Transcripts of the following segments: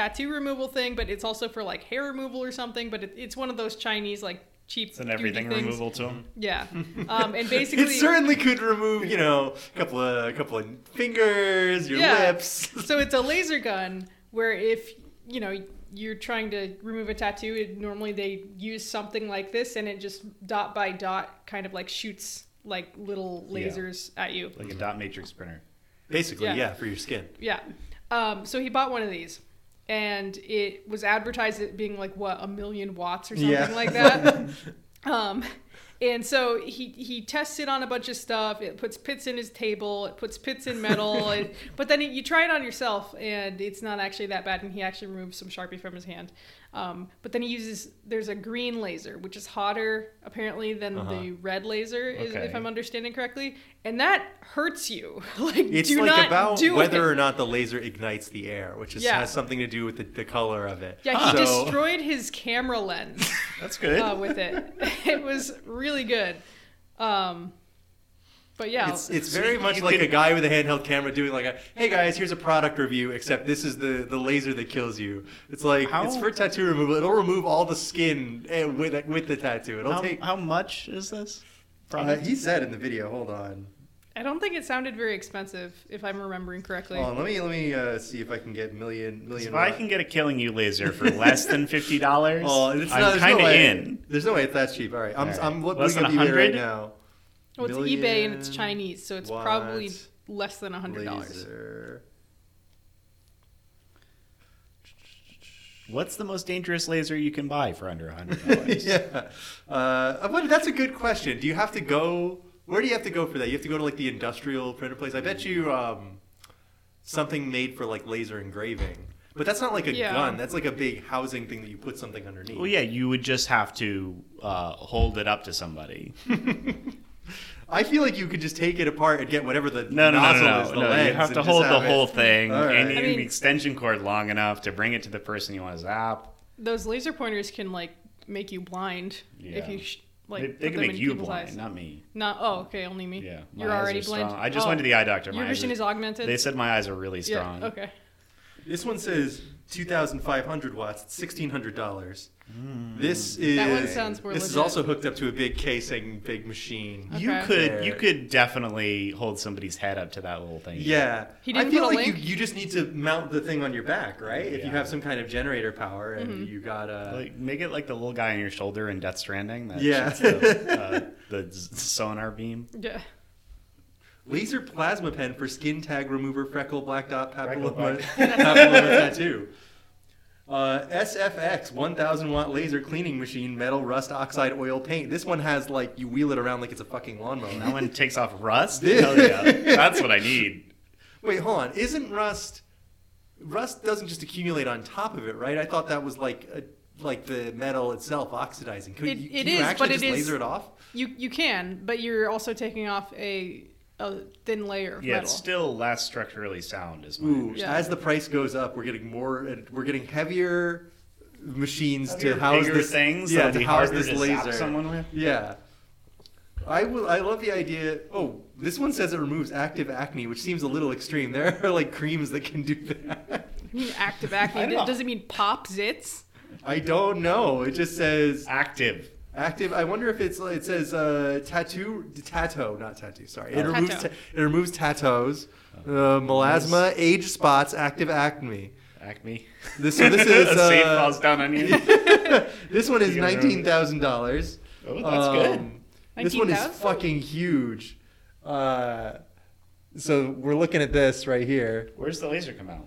tattoo removal thing, but it's also for like hair removal or something. But it, it's one of those Chinese like cheap It's an everything things. removal to him. Yeah, um, and basically, It certainly could remove, you know, a couple of a couple of fingers, your Yeah. lips. so it's a laser gun where if you know you're trying to remove a tattoo, it, normally they use something like this, and it just dot by dot kind of like shoots like little Yeah. lasers at you. Like a dot matrix printer. Basically, Yeah. yeah. for your skin. Yeah. Um, so he bought one of these, and it was advertised as being like what a million watts or something Yeah. like that. um, and so he he tests it on a bunch of stuff. It puts pits in his table. It puts pits in metal. but then you try it on yourself, and it's not actually that bad. And he actually removes some sharpie from his hand. Um, but then he uses there's a green laser, which is hotter apparently than Uh-huh. the red laser, is, Okay. if I'm understanding correctly. And that hurts you. like It's do like about whether it. or not the laser ignites the air, which is, Yeah. has something to do with the, the color of it. Yeah, he So- destroyed his camera lens That's good. uh, with it. It was really good. Um, but yeah, It's it's very much you like could- a guy with a handheld camera doing like a hey guys here's a product review except this is the the laser that kills you. It's like How- it's for tattoo removal. It'll remove all the skin eh, with with the tattoo. It'll How, take. how much is this? Uh, he said in the video. Hold on. I don't think it sounded very expensive, if I'm remembering correctly. Hold on. Let me let me uh, see if I can get million million. If I can get a killing you laser for less than fifty dollars, Oh, it's I'm not, there's kind no of way. in. There's no way it's that cheap. All right, I'm All right. I'm looking Less at than eBay right 100? now. Well, it's eBay and it's Chinese, so it's probably watt less than a hundred dollars. Laser. What's the most dangerous laser you can buy for under hundred dollars? yeah. Uh, but that's a good question. Do you have to go? Where do you have to go for that? You have to go to like the industrial printer place. I bet you um, something made for like laser engraving. But that's not like a Yeah. gun. That's like a big housing thing that you put something underneath. Well, yeah, you would just have to uh, hold it up to somebody. I feel like you could just take it apart and get whatever the No, no, no, nozzle no, is, no. the no. lens, You have to just hold the it- whole thing, All right. and you I need mean- the extension cord long enough to bring it to the person you want to zap. Those laser pointers can like make you blind if you sh- like they they can make you blind, eyes. not me. Not oh okay, only me. Yeah, my you're eyes already are blind. strong. I just Oh, went to the eye doctor. Your My eyes vision is augmented. They said my eyes are really strong. yeah. Okay. This one says 2,500 watts. It's $1,600. This is That one sounds more This is also hooked up to a big casing, big machine. You could you could definitely hold somebody's head up to that little thing. Yeah. He I didn't feel put like you, link? you just need to mount the thing on your back, right? If you have some kind of generator power and Mm-hmm. you got a. Like make it like the little guy on your shoulder in Death Stranding. That Yeah. the, uh, the sonar beam. Yeah. Laser plasma pen for skin tag remover, freckle, black dot, Freckle papilloma, black- papilloma tattoo. Uh, SFX 1000 watt laser cleaning machine, metal, rust, oxide, oil, paint. This one has like you wheel it around like it's a fucking lawnmower. That one takes off rust. Hell yeah, that's what I need. Wait, hold on. Isn't rust? Rust doesn't just accumulate on top of it, right? I thought that was like a, like the metal itself oxidizing. Could It- you, it can you is, actually but it just is- laser it off? You you can, but you're also taking off a a thin layer of Yeah, metal. it's still less structurally sound, is my Ooh. Yeah. as the price goes up, we're getting more. and We're getting heavier machines Heavier, to house bigger this things Yeah, to house this to laser. someone with? Yeah. I will. I love the idea. Oh, this one says it removes active acne, which seems a little extreme. There are like creams that can do that. You mean active acne? Does it mean pop zits? I don't know. It just says Active. Active. I wonder if it's. It says uh, tattoo, tattoo, not tattoo. Sorry, it Oh. removes. Tattoo. Ta- it removes tattoos, uh, melasma, age spots, active acne. Acme. This so this is a safe uh, falls down on you. this one is nineteen thousand dollars. Oh, that's good. Um, This one is 19,000? fucking huge. Uh, so we're looking at this right here. Where's the laser come out?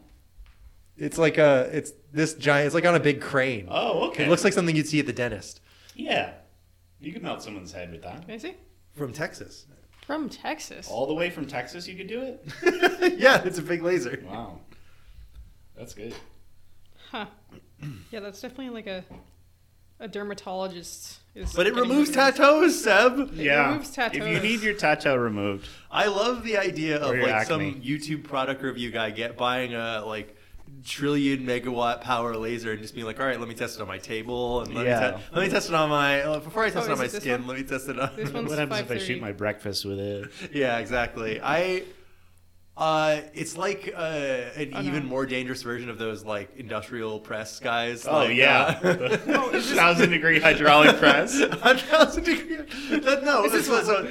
It's like a, it's this giant. It's like on a big crane. Oh, okay. It looks like something you'd see at the dentist Yeah. You could melt someone's head with that. Can I see? from Texas. From Texas. All the way from Texas, you could do it? yeah, it's a big laser. Wow. That's good. Huh. Yeah, that's definitely like a a dermatologist is. But it removes rid tattoos, Seb. yeah. removes If you need your tattoo removed, I love the idea of Or your like some acne. YouTube product review guy get buying a like trillion megawatt power laser and just being like, all right, let me test it on my table and let, Yeah. me, te- let me test it on my uh, before I test Oh, it on my it skin. one? Let me test it on. This one's what happens if I shoot my breakfast with it? yeah, exactly. I Uh, it's like uh, an Oh, no. even more dangerous version of those like industrial press guys. Oh like, yeah, uh, the thousand degree hydraulic press. a thousand degree. That, no, this one. So,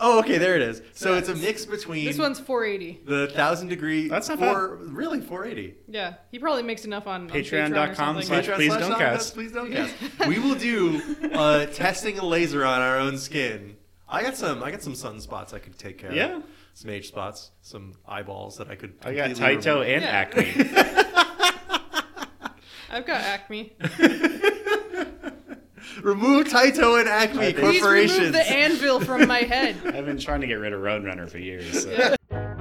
oh, okay, there it is. So it's a mix between This one's 480. the thousand degree. That's not four, Really, 480. Yeah, he probably makes enough on on Patreon or Patreon.com something. slash Patreon Please slash don't Domcast, cast. Please don't cast. we will do uh, testing a laser on our own skin. I got some. I got some sunspots I could take care of. Yeah. of. Some age spots, some eyeballs that I could. I got completely Taito remove. and Yeah. Acme. I've got Acme. Remove Taito and Acme Please Please corporations. remove the anvil from my head. I've been trying to get rid of Roadrunner for years. So. Hello,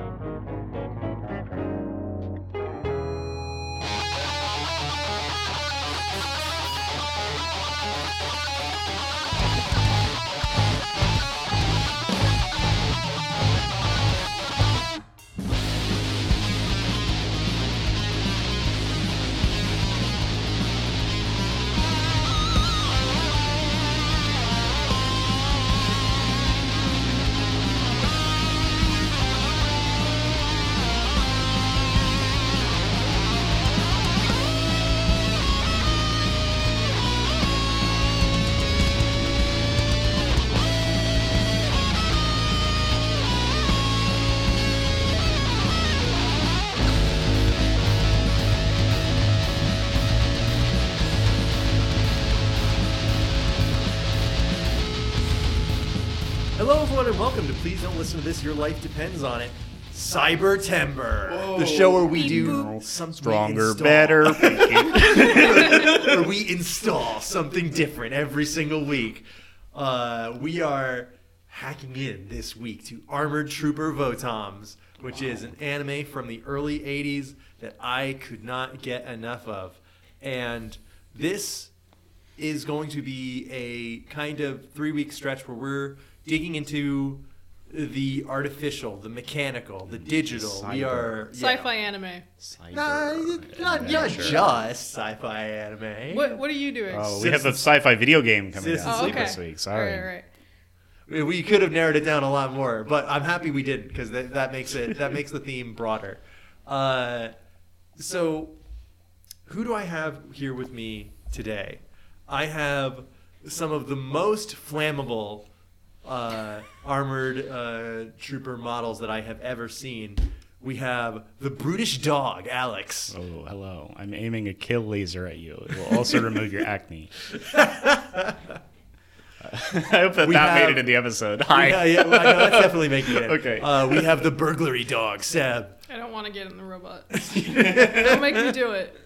everyone, and welcome to Please Don't Listen to This. Your life depends on it. Cybertember, the show where we do something Stronger, install- better. where we install something different every single week. Uh, we are hacking in this week to Armored Trooper Votoms, which is an anime from the early 80s that I could not get enough of. And this is going to be a kind of three week stretch where we're digging into the artificial, the mechanical, the digital. We Cyber. are yeah. Sci-fi anime. Nah, not, not Sure. just sci-fi anime. What What are you doing? Oh, we have a sci-fi video game coming Citizen out oh, okay. this week. Sorry. All right, all right. We- We could have narrowed it down a lot more, but I'm happy we didn't because that, that makes it that makes the theme broader. Uh, so, who do I have here with me today? I have some of the most flammable uh, armored uh, trooper models that I have ever seen. We have the brutish dog, Alex. Oh, hello. I'm aiming a kill laser at you. It will also remove your acne. I hope that We that have- made it in the episode. Hi. Yeah, yeah, well, I know, that's definitely making it. Okay. Uh, we have the burglary dog, Seb. I don't want to get in the robot. don't make me do it.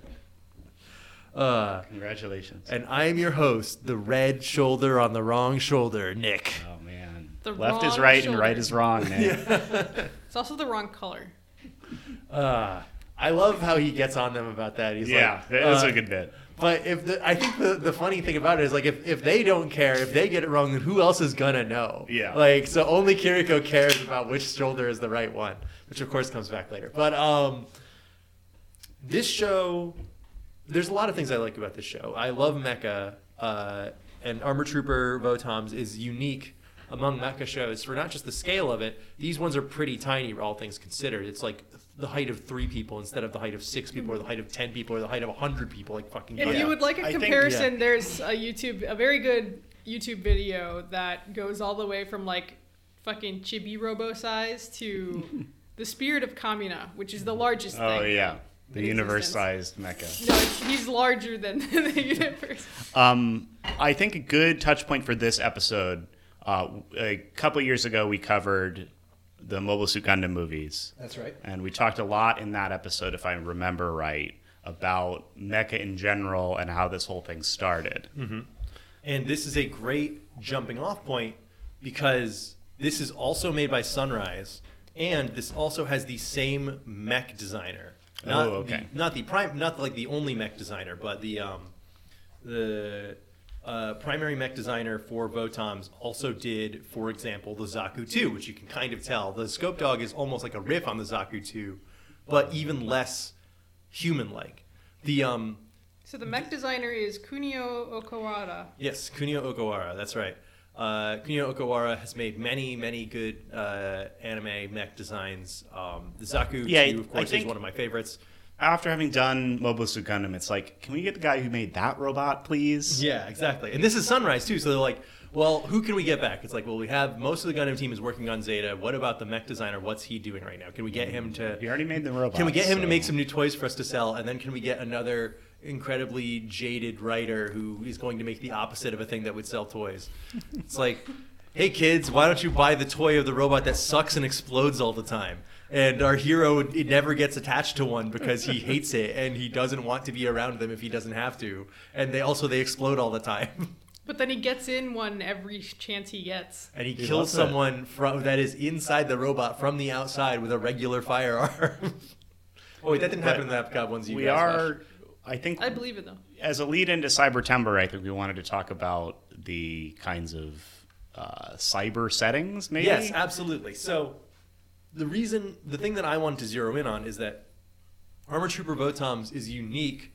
Uh, Congratulations. and I'm your host, the red shoulder on the wrong shoulder, Nick. Man. The Left is wrong right and right is wrong, man. It's also the wrong color. Uh, I love how he gets on them about that. He's yeah, like, that was uh, a good bit. But if the, I think the, the funny thing about it is like if, if they don't care, if they get it wrong, then who else is gonna know? Yeah. Like so only Kiriko cares about which shoulder is the right one, which of course comes back later. But um, this show, there's a lot of things I like about this show. I love mecha, uh, and Armor Trooper Votoms is unique among mecha shows for not just the scale of it. These ones are pretty tiny, all things considered. It's like the height of three people instead of the height of six people, or the height of ten people, or the height of a hundred people. Like fucking. If God. you would like a I think- comparison, yeah. there's a YouTube, a very good YouTube video that goes all the way from like fucking chibi robo size to the spirit of Kamina, which is the largest Oh thing. yeah. The universe-sized mecha. No, he's larger than the universe. Um, I think a good touch point for this episode. Uh, a couple years ago, we covered the Mobile Suit Gundam movies, That's right. and we talked a lot in that episode, if I remember right, about mecha in general and how this whole thing started. And this is a great jumping off point because this is also made by Sunrise, and this also has the same mech designer. Not Oh, okay. The, not the prime, not like the only mech designer, but the um, the primary mech designer for Votoms also did, for example, the Zaku 2, which you can kind of tell. The Scope Dog is almost like a riff on the Zaku 2, but even less human-like. The um, So the mech designer is Kunio Okawara. Yes, Kunio Okawara. That's right. Uh, Kunio Okawara has made many, many good uh, anime mech designs. Um, the Zaku, Yeah, too, of I course, is one of my favorites. After having done Mobile Suit Gundam, it's like, can we get the guy who made that robot, please? Yeah, exactly. And this is Sunrise too, so they're like, well, who can we get back? It's like, well, we have most of the Gundam team is working on Zeta. What about the mech designer? What's he doing right now? Can we get him to? He already made the robot. Can we get him to make some new toys for us to sell? And then can we get another incredibly jaded writer who is going to make the opposite of a thing that would sell toys? It's like, hey kids, why don't you buy the toy of the robot that sucks and explodes all the time? And our hero it never gets attached to one because he hates it and he doesn't want to be around them if he doesn't have to. And they also they explode all the time. But then he gets in one every chance he gets. And he, He kills loves it. someone from that is inside the robot from the outside with a regular firearm. oh wait, that didn't happen in the Epcot ones. You We guys are, watched. I think, I believe it though. as a lead into Cybertember, I think we wanted to talk about the kinds of uh, cyber settings, maybe? Yes, absolutely. So the reason, the thing that I wanted to zero in on is that Armor Trooper Votoms is unique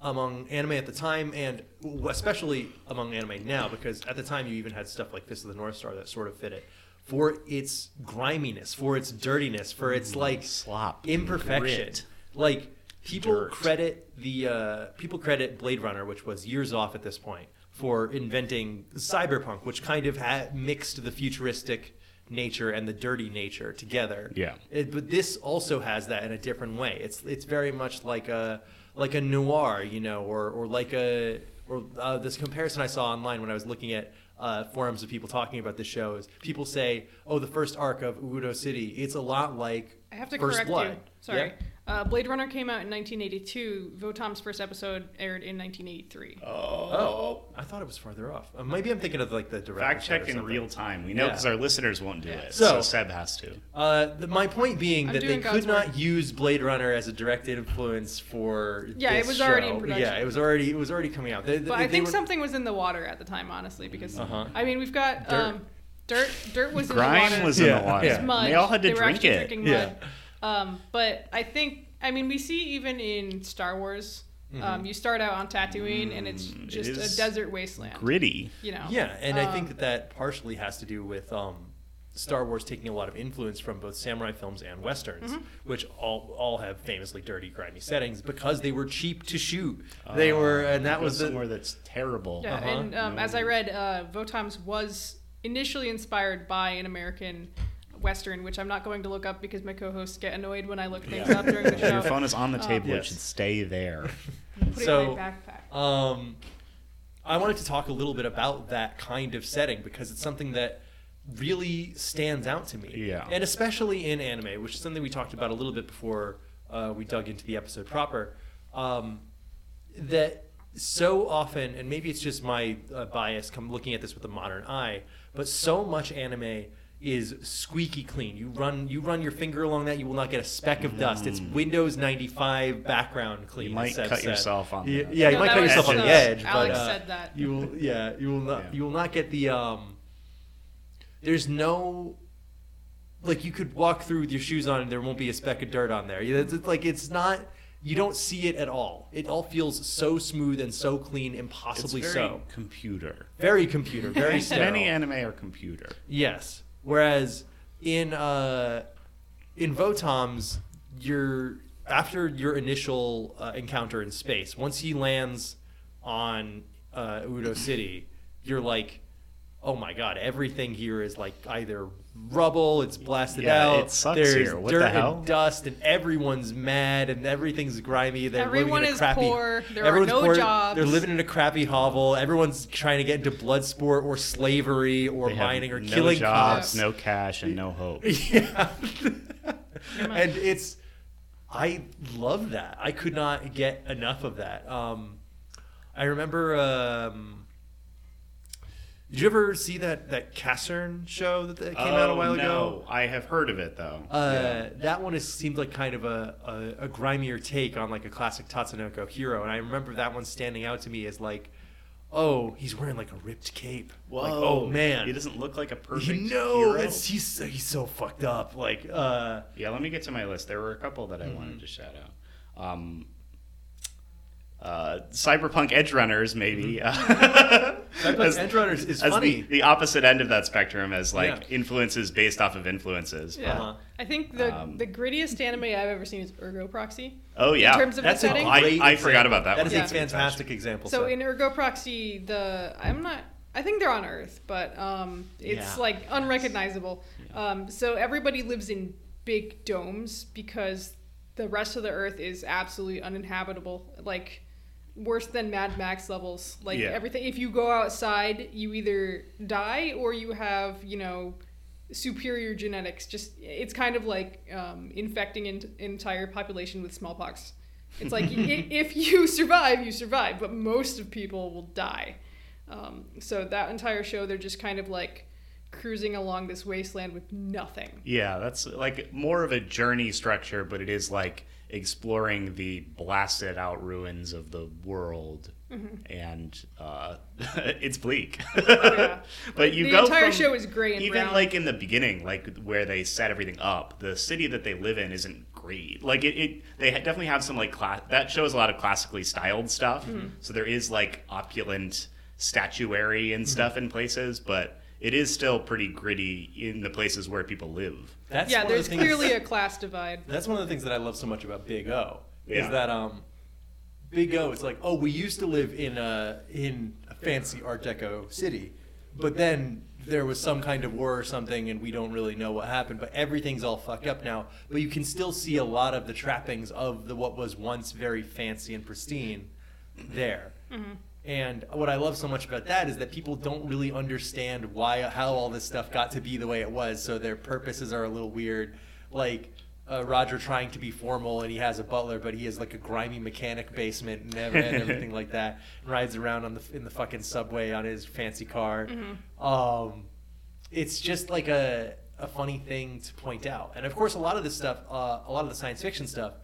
among anime at the time, and especially among anime now, because at the time you even had stuff like Fist of the North Star that sort of fit it. For its griminess, for its dirtiness, for its like slop, imperfection. grit. Like people Dirt. credit the uh, people credit Blade Runner, which was years off at this point, for inventing cyberpunk, which kind of had mixed the futuristic nature and the dirty nature together. Yeah. It- but this also has that in a different way. It's it's very much like a like a noir, you know, or or like a or uh, this comparison I saw online when I was looking at uh, forums of people talking about the show is people say, oh, the first arc of Udo City, it's a lot like I have to First correct Blood. you. Sorry. Yeah. Uh, Blade Runner came out in 1982. Votom's first episode aired in 1983. Oh, oh I thought it was farther off. Uh, maybe I'm thinking of like the direct Fact check in real time. We know Yeah. because our listeners won't do Yeah. it. So, So- Seb has to. Uh, the, my point being I'm that they doing could God's not use Blade Runner as a direct influence for. Yeah, it this was already in production. Yeah, it was already it was already coming out. They, But I think were- something was in the water at the time, honestly, because Uh-huh. I mean we've got Dirt. um, dirt. Dirt was in the water. Grime water. was in Yeah, the water. yeah. It's mud. They all had to They drink actually it. drinking Yeah. mud. Um, but I think I mean we see even in Star Wars, Mm-hmm. um, you start out on Tatooine and it's Mm, it just a desert wasteland. Gritty. You know. Yeah, and I Um, think that that partially has to do with um, Star Wars taking a lot of influence from both samurai films and westerns, Mm-hmm. which all all have famously dirty, grimy settings because they were cheap to shoot. They were, and that Go was the somewhere that's terrible. Yeah, Uh-huh. and um, as I read, uh, Votoms was initially inspired by an American western, which I'm not going to look up because my co-hosts get annoyed when I look things Yeah. up during the show. Your phone is on the table. yes. It should stay there. Put it So- in my backpack. Um, I wanted to talk a little bit about that kind of setting because it's something that really stands out to me. Yeah. And especially in anime, which is something we talked about a little bit before uh, we dug into the episode proper. Um, that so often, and maybe it's just my uh, bias come looking at this with a modern eye, but so much anime is squeaky clean. You run you run your finger along that, you will not get a speck of dust. It's Windows 95 background clean. Mm. You might Seb cut said. yourself on Yeah, the- yeah you No, might that cut yourself on the edge, Alex but uh, said that. you will yeah you will not Yeah. you will not get the um. There's no like you could walk through with your shoes on and there won't be a speck of dirt on there. It's, it's like it's not. You don't see it at all. It all feels so smooth and so clean, It's impossibly very so. computer. Very computer, very sterile. Many anime are computer. Yes. Whereas in uh, in Votoms, you're after your initial uh, encounter in space, once he lands on uh, Udo City, you're like, oh my god, everything here is like either rubble, it's blasted Yeah, out, it sucks there's here. What dirt the hell? and dust, and everyone's mad, and everything's grimy. They're Everyone living in a is crappy, poor, there are no poor, jobs. They're living in a crappy hovel. Everyone's trying to get into blood sport or slavery or They mining or no killing jobs, cops. no cash, and no hope. Yeah. and it's I love that. I could not get enough of that. Um, I remember um, did you ever see that that Casshern show that, that came out a Oh, while no. ago? I have heard of it though. Uh, That one is, seemed like kind of a, a, a grimier take on like a classic Tatsunoko hero, and I remember that one standing out to me as like, oh, he's wearing like a ripped cape. Like, oh man, he doesn't look like a perfect you know, hero. he's so, he's so fucked up. Like, uh, Yeah, let me get to my list. There were a couple that I Mm-hmm. wanted to shout out. Um, uh, Cyberpunk Edgerunners, maybe. Mm-hmm. As, Edgerunners is as funny. the, the opposite end of that spectrum as like Yeah. influences based off of influences. Yeah. Uh-huh. I think the Um, the grittiest anime I've ever seen is Ergo Proxy. Oh yeah. In terms of That's the a setting. I- great. I forgot example. about that That one. is Yeah. a fantastic example. So set. in Ergo Proxy, the I'm not. I think they're on Earth, but um, it's Yeah. like unrecognizable. Um, so everybody lives in big domes because the rest of the Earth is absolutely uninhabitable. Like worse than Mad Max levels. Like Yeah. everything. If you go outside, you either die or you have you know superior genetics. Just it's kind of like um, infecting an entire population with smallpox. It's like if you survive, you survive, but most of people will die. Um, so that entire show, they're just kind of like cruising along this wasteland with nothing. Yeah, that's like more of a journey structure, but it is like exploring the blasted out ruins of the world, and uh, it's bleak. Mm-hmm. Oh, yeah. but you go the go entire from- show is gray and even brown. like in the beginning, like where they set everything up. The city that they live in isn't great. Like it, it they definitely have some like class that shows a lot of classically styled stuff. Mm-hmm. So there is like opulent statuary Mm-hmm. and stuff in places, but. It is still pretty gritty in the places where people live. that's yeah, one of the there's clearly a class divide. That's one of the things that I love so much about Big O Yeah. is that um, Big O is like, oh, we used to live in a in a fancy Art Deco city, but then there was some kind of war or something, and we don't really know what happened. But everything's all fucked up now. But you can still see a lot of the trappings of the what was once very fancy and pristine there. And what I love so much about that is that people don't really understand why, how all this stuff got to be the way it was. So their purposes are a little weird. Like uh, Roger trying to be formal and he has a butler, but he has like a grimy mechanic basement and, everything like that. Rides around on the in the fucking subway on his fancy car. Um, it's just like a a funny thing to point out. And of course, a lot of this stuff, uh, a lot of the science fiction stuff,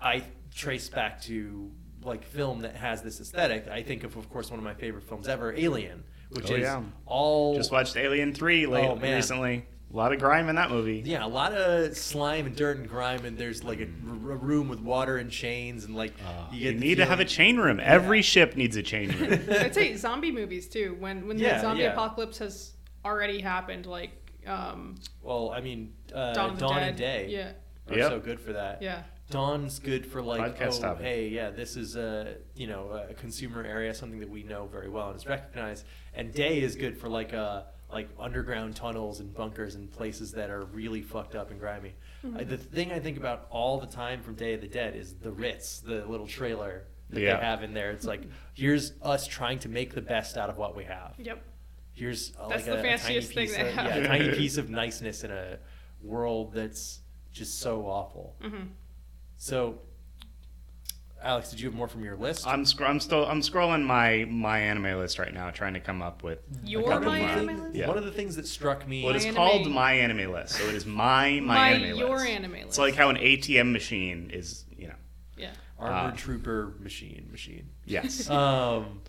I trace back to like film that has this aesthetic. I think of, of course, one of my favorite films ever, Alien, which Oh, is yeah. all Just watched Alien Three late Oh, recently. A lot of grime in that movie. yeah, a lot of slime and dirt and grime, and there's like a, r- a room with water and chains, and like Uh, you you, get the need to have a chain room. Every ship needs a chain room. I'd say zombie movies too. When when Yeah, the zombie yeah. apocalypse has already happened, like um, Well, I mean, uh, Dawn Dawn, of the and Dead. Day Yeah, are Yep. so good for that. yeah. Dawn's good for like, Podcast oh, topic. hey, yeah, this is a you know a consumer area, something that we know very well and is recognized. And Day is good for like uh like underground tunnels and bunkers and places that are really fucked up and grimy. Uh, the thing I think about all the time from Day of the Dead is the Ritz, the little trailer that Yeah. they have in there. It's like here's us trying to make the best out of what we have. Yep. Here's uh, That's like the a, a tiny fanciest thing piece they of, have. yeah, a tiny piece of niceness in a world that's just so awful. Mm-hmm. So, Alex, did you have more from your list? I'm scr- I'm still I'm scrolling my my anime list right now, trying to come up with Your couple My more. Anime List? Yeah. One of the things that struck me. Well, it is My called my anime list, so it is my my, My anime your list. anime list. It's like how an ATM machine is, you know. Yeah. Armored uh, Trooper machine machine. Yes. Um,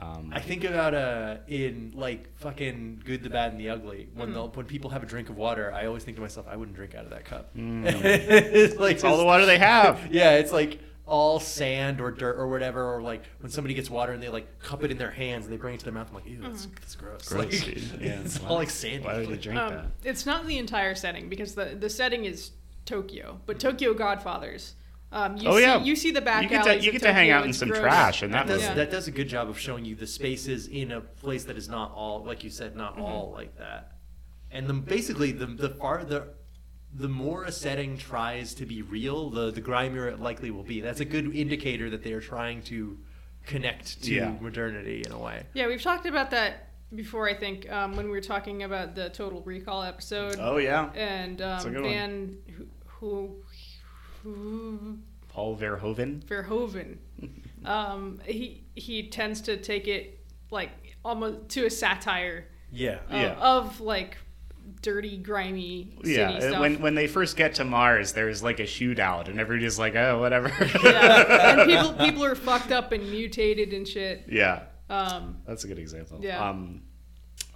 um, I think about uh in like fucking Good, the Bad, and the Ugly. When Hmm. the, when people have a drink of water, I always think to myself, I wouldn't drink out of that cup. Mm. it's like it's all the water they have. Yeah, it's like all sand or dirt or whatever, or like when somebody gets water and they like cup it in their hands and they bring it to their mouth. I'm like, ew, that's, that's gross. Gross, Like. Yeah, it's why- all like sandy. Why would you drink that? Um, it's not the entire setting because the the setting is Tokyo, but Tokyo Godfathers. Um, you Oh, see, yeah. you see the back You get to- you get to hang out in some gross. trash and that That does, Yeah. that does a good job of showing you the spaces in a place that is not all, like you said, not Mm-hmm. all like that. And the, basically, the the farther, the more a setting tries to be real, the the grimier it likely will be. That's a good indicator that they are trying to connect to Yeah. modernity in a way. Yeah, we've talked about that before. I think um, when we were talking about the Total Recall episode, Oh yeah, and a um, good one. Van who, who, who Paul Verhoeven. Verhoeven. um, he he tends to take it like almost to a satire Yeah. of, Yeah. of like dirty, grimy city Yeah, stuff. when when they first get to Mars, there's like a shootout, and everybody's like, "Oh, whatever." yeah, and people people are fucked up and mutated and shit. yeah, Um, that's a good example. Yeah. Um,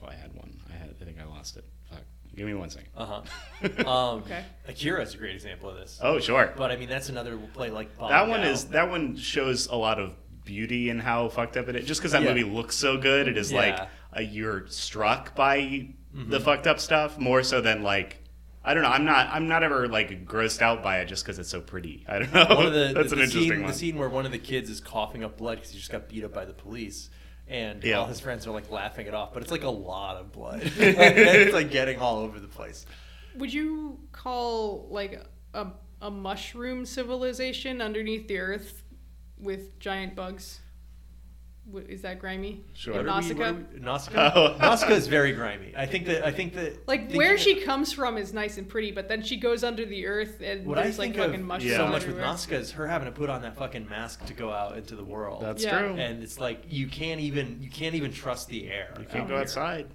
oh, I had one. I had. I think I lost it. Fuck. Give me one second. Uh huh. Um, Okay. Akira is a great example of this. Oh, sure. But I mean, that's another play like Bob that one Dow. is that one shows a lot of beauty in how fucked up it is. Just because that Yeah. movie looks so good, it is like Yeah. uh, you're struck by Mm-hmm. the fucked up stuff more so than like. I don't know. I'm not. I'm not ever like grossed out by it just because it's so pretty. I don't know. one of the, That's the, an the interesting scene, one. the scene where one of the kids is coughing up blood because he just got beat up by the police, and Yeah. all his friends are like laughing it off, but it's like a lot of blood. Like, it's like getting all over the place. Would you call like a a mushroom civilization underneath the earth with giant bugs? Wh- Is that grimy? Sure. In What are we- Nausicaa? we- Nausicaa. Oh. Nausicaa is very grimy. I think that I think that Like thinking where of- she comes from is nice and pretty, but then she goes under the earth and What I there's like fucking of mushrooms so much with everywhere. Nausicaa is her having to put on that fucking mask to go out into the world. That's Yeah. true. and it's like you can't even you can't even trust the air. you can't go here. outside.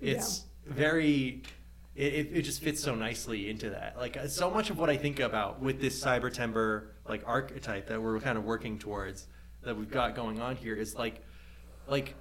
It's very. It, it, it just fits so nicely into that. Like uh, so much of what I think about with this cybertember like archetype that we're kind of working towards that we've got going on here is like like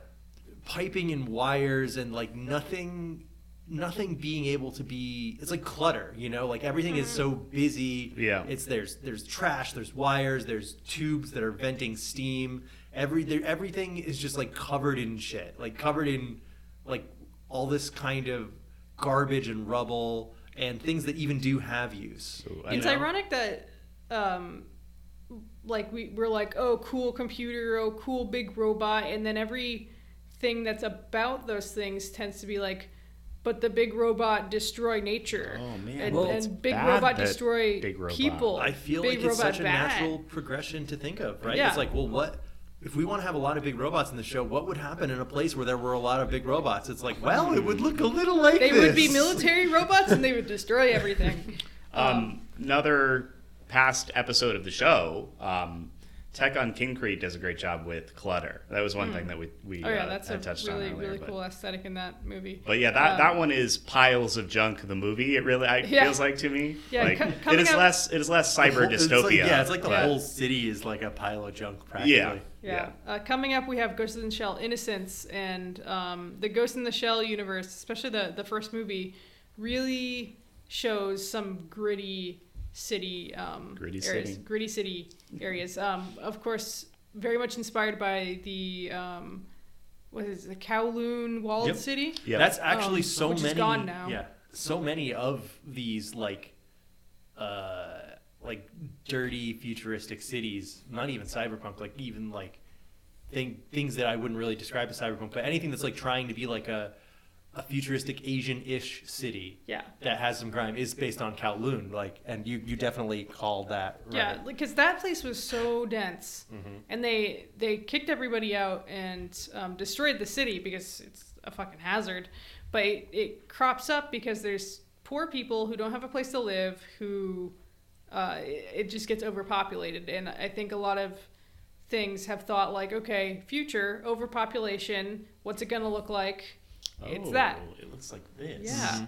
piping and wires and like nothing nothing being able to be it's like clutter you know? Like everything is so busy. Yeah. it's there's there's trash there's wires there's tubes that are venting steam. Every there, everything is just like covered in shit like covered in like all this kind of garbage and rubble and things that even do have use. So, It's know. ironic that, um, like we we're like, oh, cool computer, oh, cool big robot, and then everything that's about those things tends to be like, but the big robot destroy nature. Oh, man. and, Well, and it's big bad robot destroy big robot- people. I feel big like it's robot such a bad. natural progression to think of, right? Yeah. It's like, well, what if we want to have a lot of big robots in the show? What would happen in a place where there were a lot of big robots? It's like, well, it would look a little like They this. would be military robots and they would destroy everything. Um, another past episode of the show, um, Tekkonkinkreet does a great job with clutter. That was one thing that we we oh yeah, uh, that's had a touched really on earlier. really but, cool aesthetic in that movie. but yeah, that, Um, that one is piles of junk. The movie, it really I, Yeah. feels like to me. Yeah, like, co- it coming is out- less it is less cyber whole- it's dystopia. like- yeah, it's like the Yeah. whole city is like a pile of junk practically. yeah, Yeah. Uh, coming up, we have Ghost in the Shell Innocence, and um, the Ghost in the Shell universe, especially the, the first movie, really shows some gritty city um, Gritty areas, city. gritty city areas. Um, of course, very much inspired by the um, what is it, the Kowloon walled Yep. city. Yep. That's actually Um, so which is many. gone now. Yeah, so many of these like, uh, like dirty futuristic cities. Not even cyberpunk. Like even like, thing things that I wouldn't really describe as cyberpunk, but anything that's like trying to be like a, a futuristic Asian-ish city Yeah. that has some crime is based on Kowloon. Like, and you you definitely called that. Right. Yeah, because that place was so dense, Mm-hmm. and they they kicked everybody out and um, destroyed the city because it's a fucking hazard. But it, it crops up because there's poor people who don't have a place to live, who uh, it, it just gets overpopulated, and I think a lot of things have thought like, okay, future overpopulation, what's it gonna look like? It's Oh, that. It looks like this. Yeah.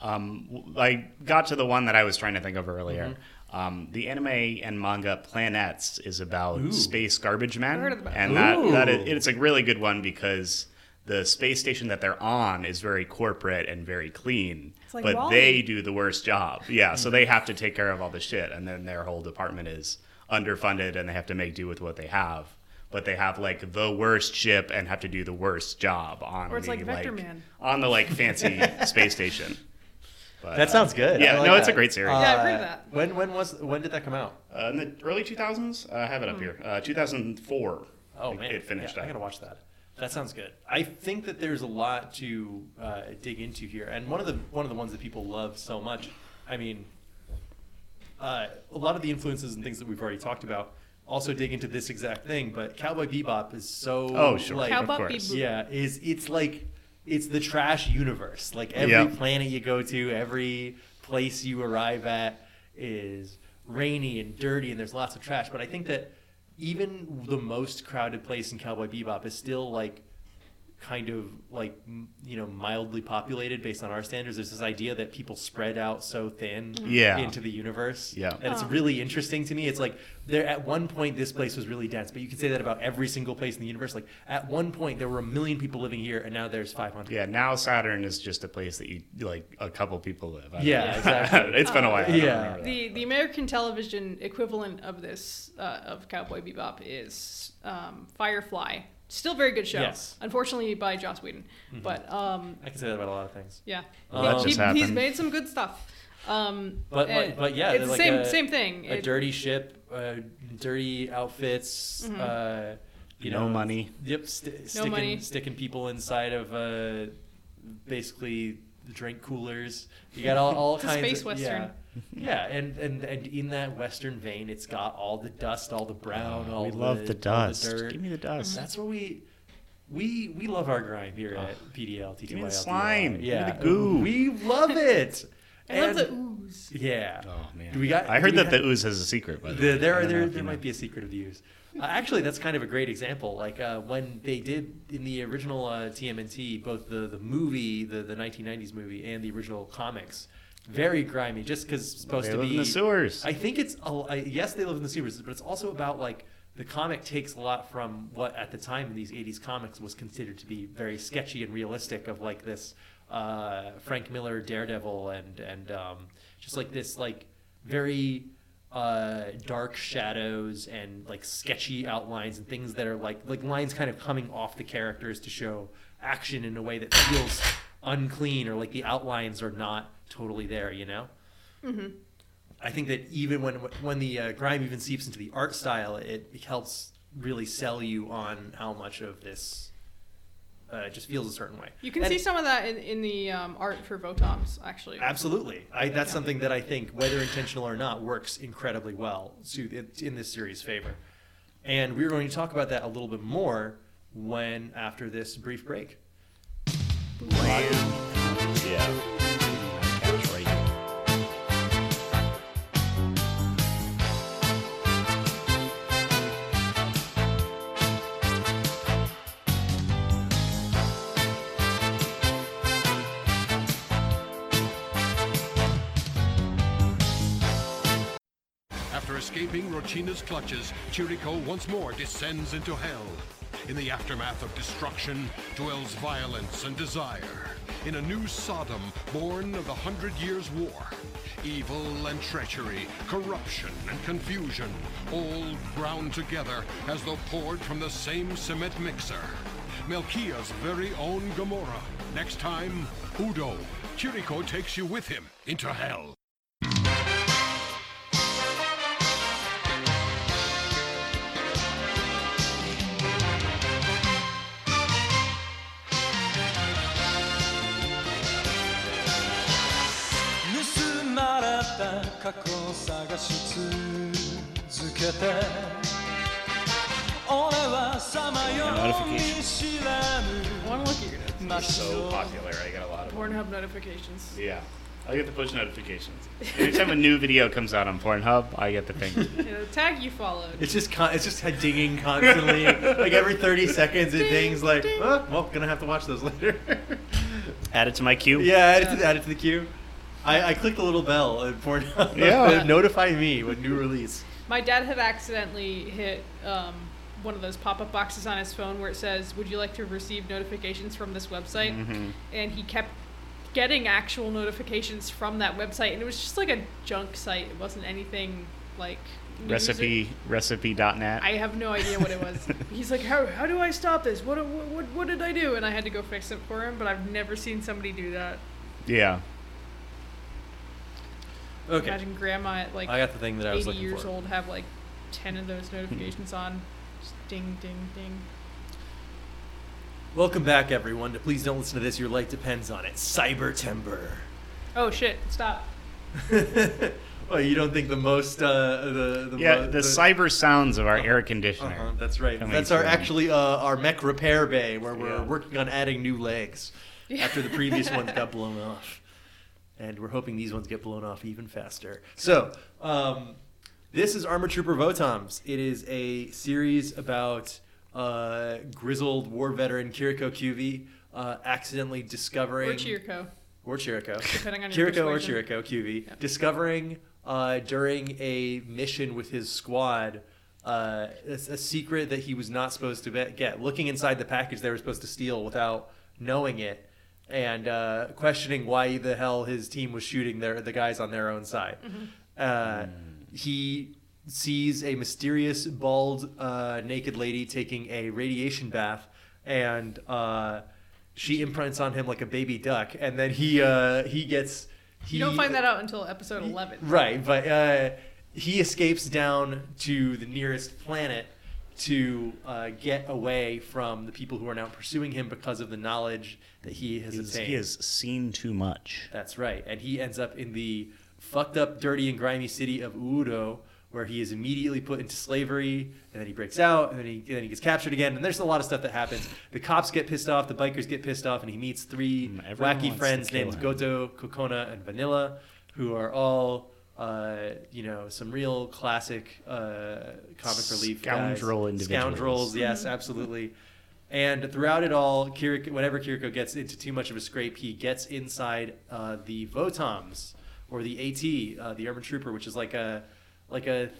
Um, w- I got to the one that I was trying to think of earlier. Mm-hmm. Um, the anime and manga Planetes is about Ooh. space garbage men, heard of that. and that, that is, it's a really good one because the space station that they're on is very corporate and very clean, like but Wall-E. they do the worst job. Yeah, so they have to take care of all the shit, and then their whole department is underfunded, and they have to make do with what they have. But they have like the worst ship and have to do the worst job on Or it's the like Vector Man. on the like fancy space station. But, That sounds good. Yeah, like no, it's a great series. Yeah, I've heard that. When when was when did that come out? Uh, in the early 2000s, uh, I have it up here. Uh, 2004. Oh it, man, it finished Yeah, I gotta watch that. That sounds good. I think that there's a lot to uh, dig into here, and one of the one of the ones that people love so much. I mean, uh, a lot of the influences and things that we've already talked about also dig into this exact thing. But Cowboy Bebop is so Oh, sure. like Cowboy of course. Bebop. yeah, is it's like it's the trash universe. Like every Yeah. planet you go to, every place you arrive at is rainy and dirty, and there's lots of trash. But I think that even the most crowded place in Cowboy Bebop is still like kind of like you know mildly populated based on our standards. There's this idea that people spread out so thin Yeah. into the universe. Yeah. and it's Oh. really interesting to me. It's like there at one point this place was really dense, but you could say that about every single place in the universe. Like at one point there were a million people living here, and now there's 500. Yeah, now Saturn is just a place that you like a couple people live. I Yeah, know. exactly. it's been a while. I Yeah. that. The the American television equivalent of this uh, of Cowboy Bebop is um, Firefly. Still very good show. Yes. Unfortunately, by Joss Whedon, but um, I can say that about a lot of things. yeah, Oh, He- that he- he's made some good stuff. Um, But, like- but yeah, it's the like same a- same thing. A It- dirty ship, uh, dirty outfits. Mhm. Uh, you No know, money. Yep, st- sticking money. sticking people inside of uh, basically drink coolers. You got all, all kinds space of western. Yeah, yeah, and, and and in that western vein, it's got all the dust, all the brown, all Oh, we the, love the all dust. dirt. Give me the dust. That's what we. We, we love our grime here at PDL. Give me the TTYL. slime. Give me Yeah, the goo. We love it. I love the ooze. Yeah. Oh man, Do We got- I heard that got- the ooze has a secret. By the The, way. there are, there, there might be a secret of the use. Uh, actually, that's kind of a great example. Like uh, when they did in the original uh, TMNT, both the, the movie, the, the 1990s movie, and the original comics, very grimy. Just because it's supposed They to live be in the sewers. I think it's a, yes, they live in the sewers, but it's also about like the comic takes a lot from what at the time in these 80s comics was considered to be very sketchy and realistic of like this uh, Frank Miller Daredevil and and um, just like this like very uh, dark shadows and like sketchy outlines and things that are like like lines kind of coming off the characters to show action in a way that feels unclean or like the outlines are not totally there, you know. I think that even when when the uh, grime even seeps into the art style, it, it helps really sell you on how much of this uh, just feels a certain way. You can And- see some of that in, in the um, art for Votoms, actually. Absolutely, I, that's something that I think, whether intentional or not, works incredibly well to in, in this series' favor. And we're going to talk about that a little bit more when after this brief break. Yeah. Rochina's clutches, Chiriko once more descends into hell. In the aftermath of destruction dwells violence and desire. In a new Sodom born of the Hundred Years' War. Evil and treachery, corruption and confusion, all ground together as though poured from the same cement mixer. Melchia's very own Gomorrah. Next time, Udo. Chiriko takes you with him into hell. 探し続けて俺はさまよう見知ら I want to look at your notes. ぬ They're 街 so を popular. I get a lot of them. Pornhub notifications. Yeah. I get the push notifications. Anytime a new video comes out on Pornhub, I get the thing. You know, tag you followed. It's just con- it's just dinging constantly. like every thirty seconds, it dings. Like, oh, well, gonna have to watch those later. Add it to my queue. yeah, add it to, add it to the queue. I, I clicked the little bell and Pornhub Yeah. notify me when new release. My dad had accidentally hit um, one of those pop-up boxes on his phone where it says, "Would you like to receive notifications from this website?" Mm-hmm. And he kept getting actual notifications from that website, and it was just like a junk site. It wasn't anything like news or- Recipe recipe.net. I have no idea what it was. He's like, "How how do I stop this? What what what, what did I do?" And I had to go fix it for him, but I've never seen somebody do that. yeah. Okay, Imagine grandma at like I got the thing that I was 80 looking years for. old have like 10 of those notifications on. Just ding, ding, ding. Welcome back, everyone. To Please don't listen to this. Your life depends on it. Cybertember. Oh shit, stop. well, you don't think the most uh, the the Yeah, mo- the cyber sounds of our air Uh-huh, conditioner. that's right. Coming That's our soon. actually uh, our mech repair bay where we're Yeah. working on adding new legs after the previous ones got blown off, and we're hoping these ones get blown off even faster. So, um, this is Armor Trooper Votoms. It is a series about uh, grizzled war veteran Kiriko Kyuvi uh, accidentally discovering Or Chirko. or Chiriko, Depending on your Kiriko or. Chiriko QV, discovering uh, during a mission with his squad uh, a, a secret that he was not supposed to be- get. Looking inside the package they were supposed to steal without knowing it, and uh, questioning why the hell his team was shooting their the guys on their own side. Uh, he sees a mysterious bald uh, naked lady taking a radiation bath and uh, she imprints on him like a baby duck and then he uh, he gets he You don't find that out until episode 11. right but uh, he escapes down to the nearest planet to uh, get away from the people who are now pursuing him because of the knowledge that he has He's- obtained he has seen too much. that's right. And he ends up in the fucked up, dirty, and grimy city of Udo, where he is immediately put into slavery, and then he breaks out, and then he, and then he gets captured again. And there's a lot of stuff that happens. The cops get pissed off, the bikers get pissed off, and he meets three Mm, everyone wacky friends named him. Goto, Kokona, and Vanilla, who are all. Uh, you know, some real classic uh, comic relief guys. Scoundrel individuals. Scoundrels, yes, Mm-hmm. absolutely. And throughout it all, Kiriko, whenever Kiriko gets into too much of a scrape, he gets inside uh, the Votoms or the AT, uh, the Urban Trooper, which is like a like a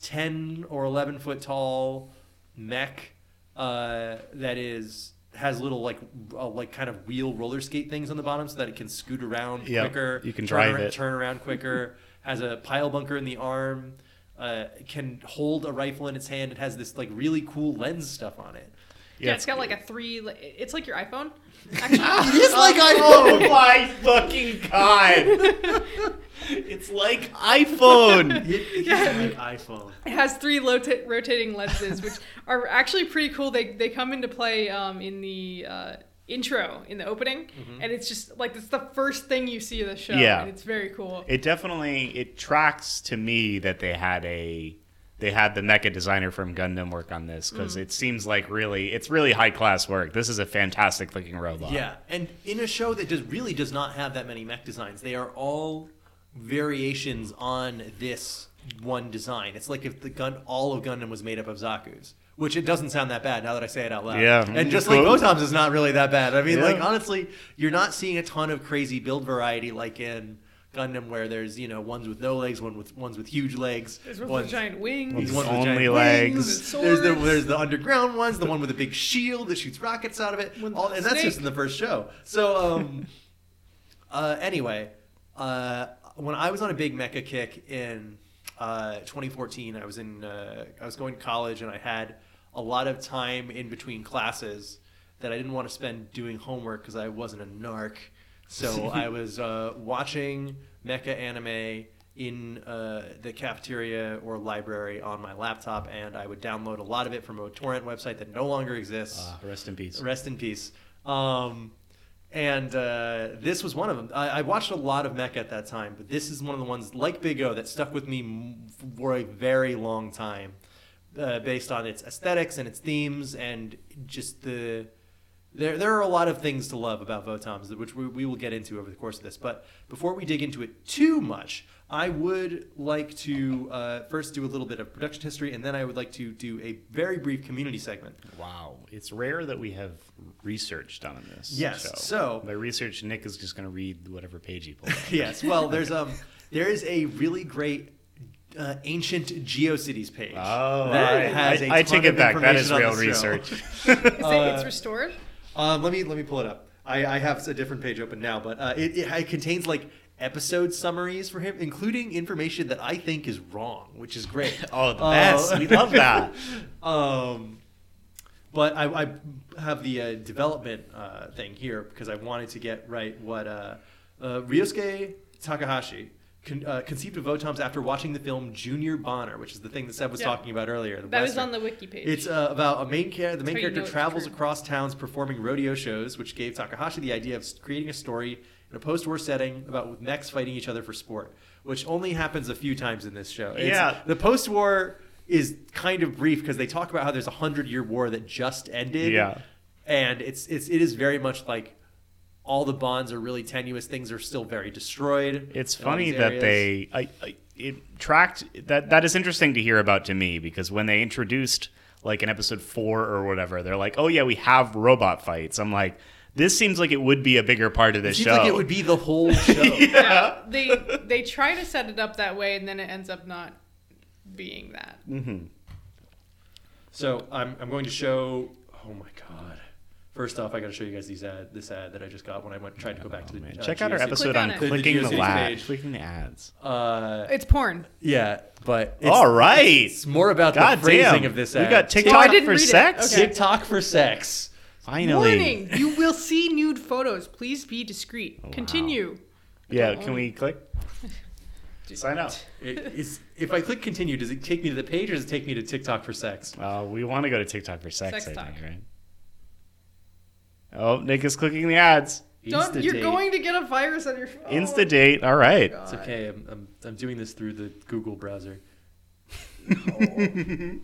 ten or eleven foot tall mech uh, that is has little like uh, like kind of wheel roller skate things on the bottom so that it can scoot around Yep, quicker. you can turn drive around, it. turn around quicker. has a pile bunker in the arm. Uh, can hold a rifle in its hand. It has this like really cool lens stuff on it. Yeah, it's got like a three. It's like your iPhone. Actually, It's like iPhone. Oh my fucking god! it's like iPhone. It, it's like iPhone. it has three lota- rotating lenses, which are actually pretty cool. They they come into play um, in the uh, intro in the opening, mm-hmm. and it's just like it's the first thing you see of the show. Yeah. and it's very cool. It definitely it tracks to me that they had a they had the mecha designer from Gundam work on this because mm. it seems like really it's really high class work. This is a fantastic looking robot. Yeah, and in a show that does really does not have that many mech designs, they are all variations on this one design. It's like if the gun all of Gundam was made up of Zaku's, which it doesn't sound that bad now that I say it out loud. Yeah. and just like Cool. Votoms is not really that bad. I mean, Yeah. like honestly, you're not seeing a ton of crazy build variety like in Gundam, where there's you know ones with no legs, one with ones with huge legs, There's one ones with giant wings. One's These ones with only giant legs. wings. There's the there's the underground ones, the one with the big shield that shoots rockets out of it. All, and that's just in the first show. So um, uh, anyway, uh, when I was on a big mecha kick in uh, 2014, I was in uh, I was going to college and I had a lot of time in between classes that I didn't want to spend doing homework because I wasn't a narc. So I was uh, watching mecha anime in uh, the cafeteria or library on my laptop, and I would download a lot of it from a torrent website that no longer exists. Ah, rest in peace. Rest in peace. Um, and uh, this was one of them. I, I watched a lot of mecha at that time, but this is one of the ones, like Big O, that stuck with me for a very long time, uh, based on its aesthetics and its themes and just the. There, there are a lot of things to love about Votoms, which we, we will get into over the course of this. But before we dig into it too much, I would like to uh, first do a little bit of production history, and then I would like to do a very brief community segment. Wow, it's rare that we have research done on this. Yes, show. so- by research, Nick is just going to read whatever page he pulls. yes. Well, there's um there is a really great uh, ancient GeoCities page Oh, that I- has a I, I ton take it back. That is real research. Is it, it's restored. Um, let me let me pull it up. I, I have a different page open now, but uh, it, it, it contains like episode summaries for him, including information that I think is wrong, which is great. oh, the Uh, best. we love that. Um, but I, I have the uh, development uh, thing here because I wanted to get right what uh, uh, Ryosuke Takahashi con- uh, conceived of Votoms after watching the film Junior Bonner, which is the thing that Seb was Yeah. talking about earlier. the That was on the wiki page. It's uh, about a main character. The main how you know character travels across towns performing rodeo shows, which gave Takahashi the idea of creating a story in a post-war setting about mechs fighting each other for sport, which only happens a few times in this show. It's- Yeah. the post-war is kind of brief because they talk about how there's a hundred-year war that just ended. Yeah. and it's it's it is very much like all the bonds are really tenuous. Things are still very destroyed. It's funny that they I, I, it tracked that that is interesting to hear about to me because when they introduced like in episode four or whatever, they're like, "Oh yeah, we have robot fights." I'm like, this seems like it would be a bigger part of this Seems show. like it would be the whole show. Yeah, they they try to set it up that way, and then it ends up not being that. So I'm, I'm going to show. Oh my god! First off, I got to show you guys these ad, this ad that I just got when I went tried to go back to the. Man, uh, check out our episode Click on on it. The clicking the, lad, clicking the ads. Uh, It's porn. yeah, but it's, All right. it's more about God the phrasing damn. of this ad. we got Oh, TikTok didn't for sex. Okay. TikTok for sex. Finally. Warning: You will see nude photos. Please be discreet. Continue. Yeah, can we click? Sign up. It, is, if I click continue, does it take me to the page or does it take me to TikTok for sex? Uh, we want to go to TikTok for sex, Sex I talk. think, right? Oh, Nick is clicking the ads. Don't. You're going to get a virus on your phone. Insta date. All right. It's okay. I'm, I'm, I'm doing this through the Google browser.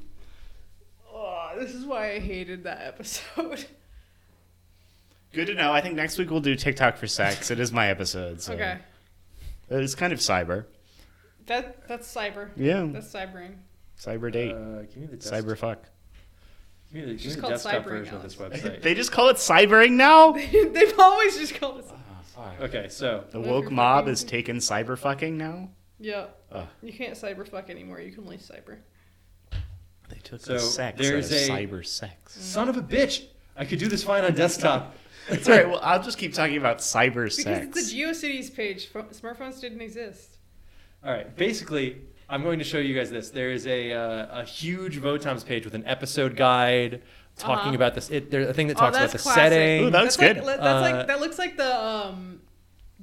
Oh, this is why I hated that episode. Good to know. I think next week we'll do TikTok for sex. It is my episode. So Okay. It's kind of cyber. That that's cyber. Yeah. That's cybering. cyber date. Uh, give me the desk- cyber fuck. Give me the, give me the desktop cybering, version of this website. They just call it cybering now? They've always just called it. us. okay, so The woke mob fucking- is taking cyber fucking now? Yeah. Ugh. You can't cyber fuck anymore. You can only cyber. They took So, the sex there's out of a- cyber sex. son of a bitch, I could do this fine on desktop. It's all right. Well, I'll just keep talking about cyber Because sex. it's a GeoCities page. Pho- Smartphones didn't exist. All right, basically, I'm going to show you guys this. There is a uh, a huge Votoms page with an episode guide talking Uh-huh. about this. It, there's a thing that Oh, talks about the classic. setting. Ooh, that looks that's good. Like, that's Uh, like that looks like the um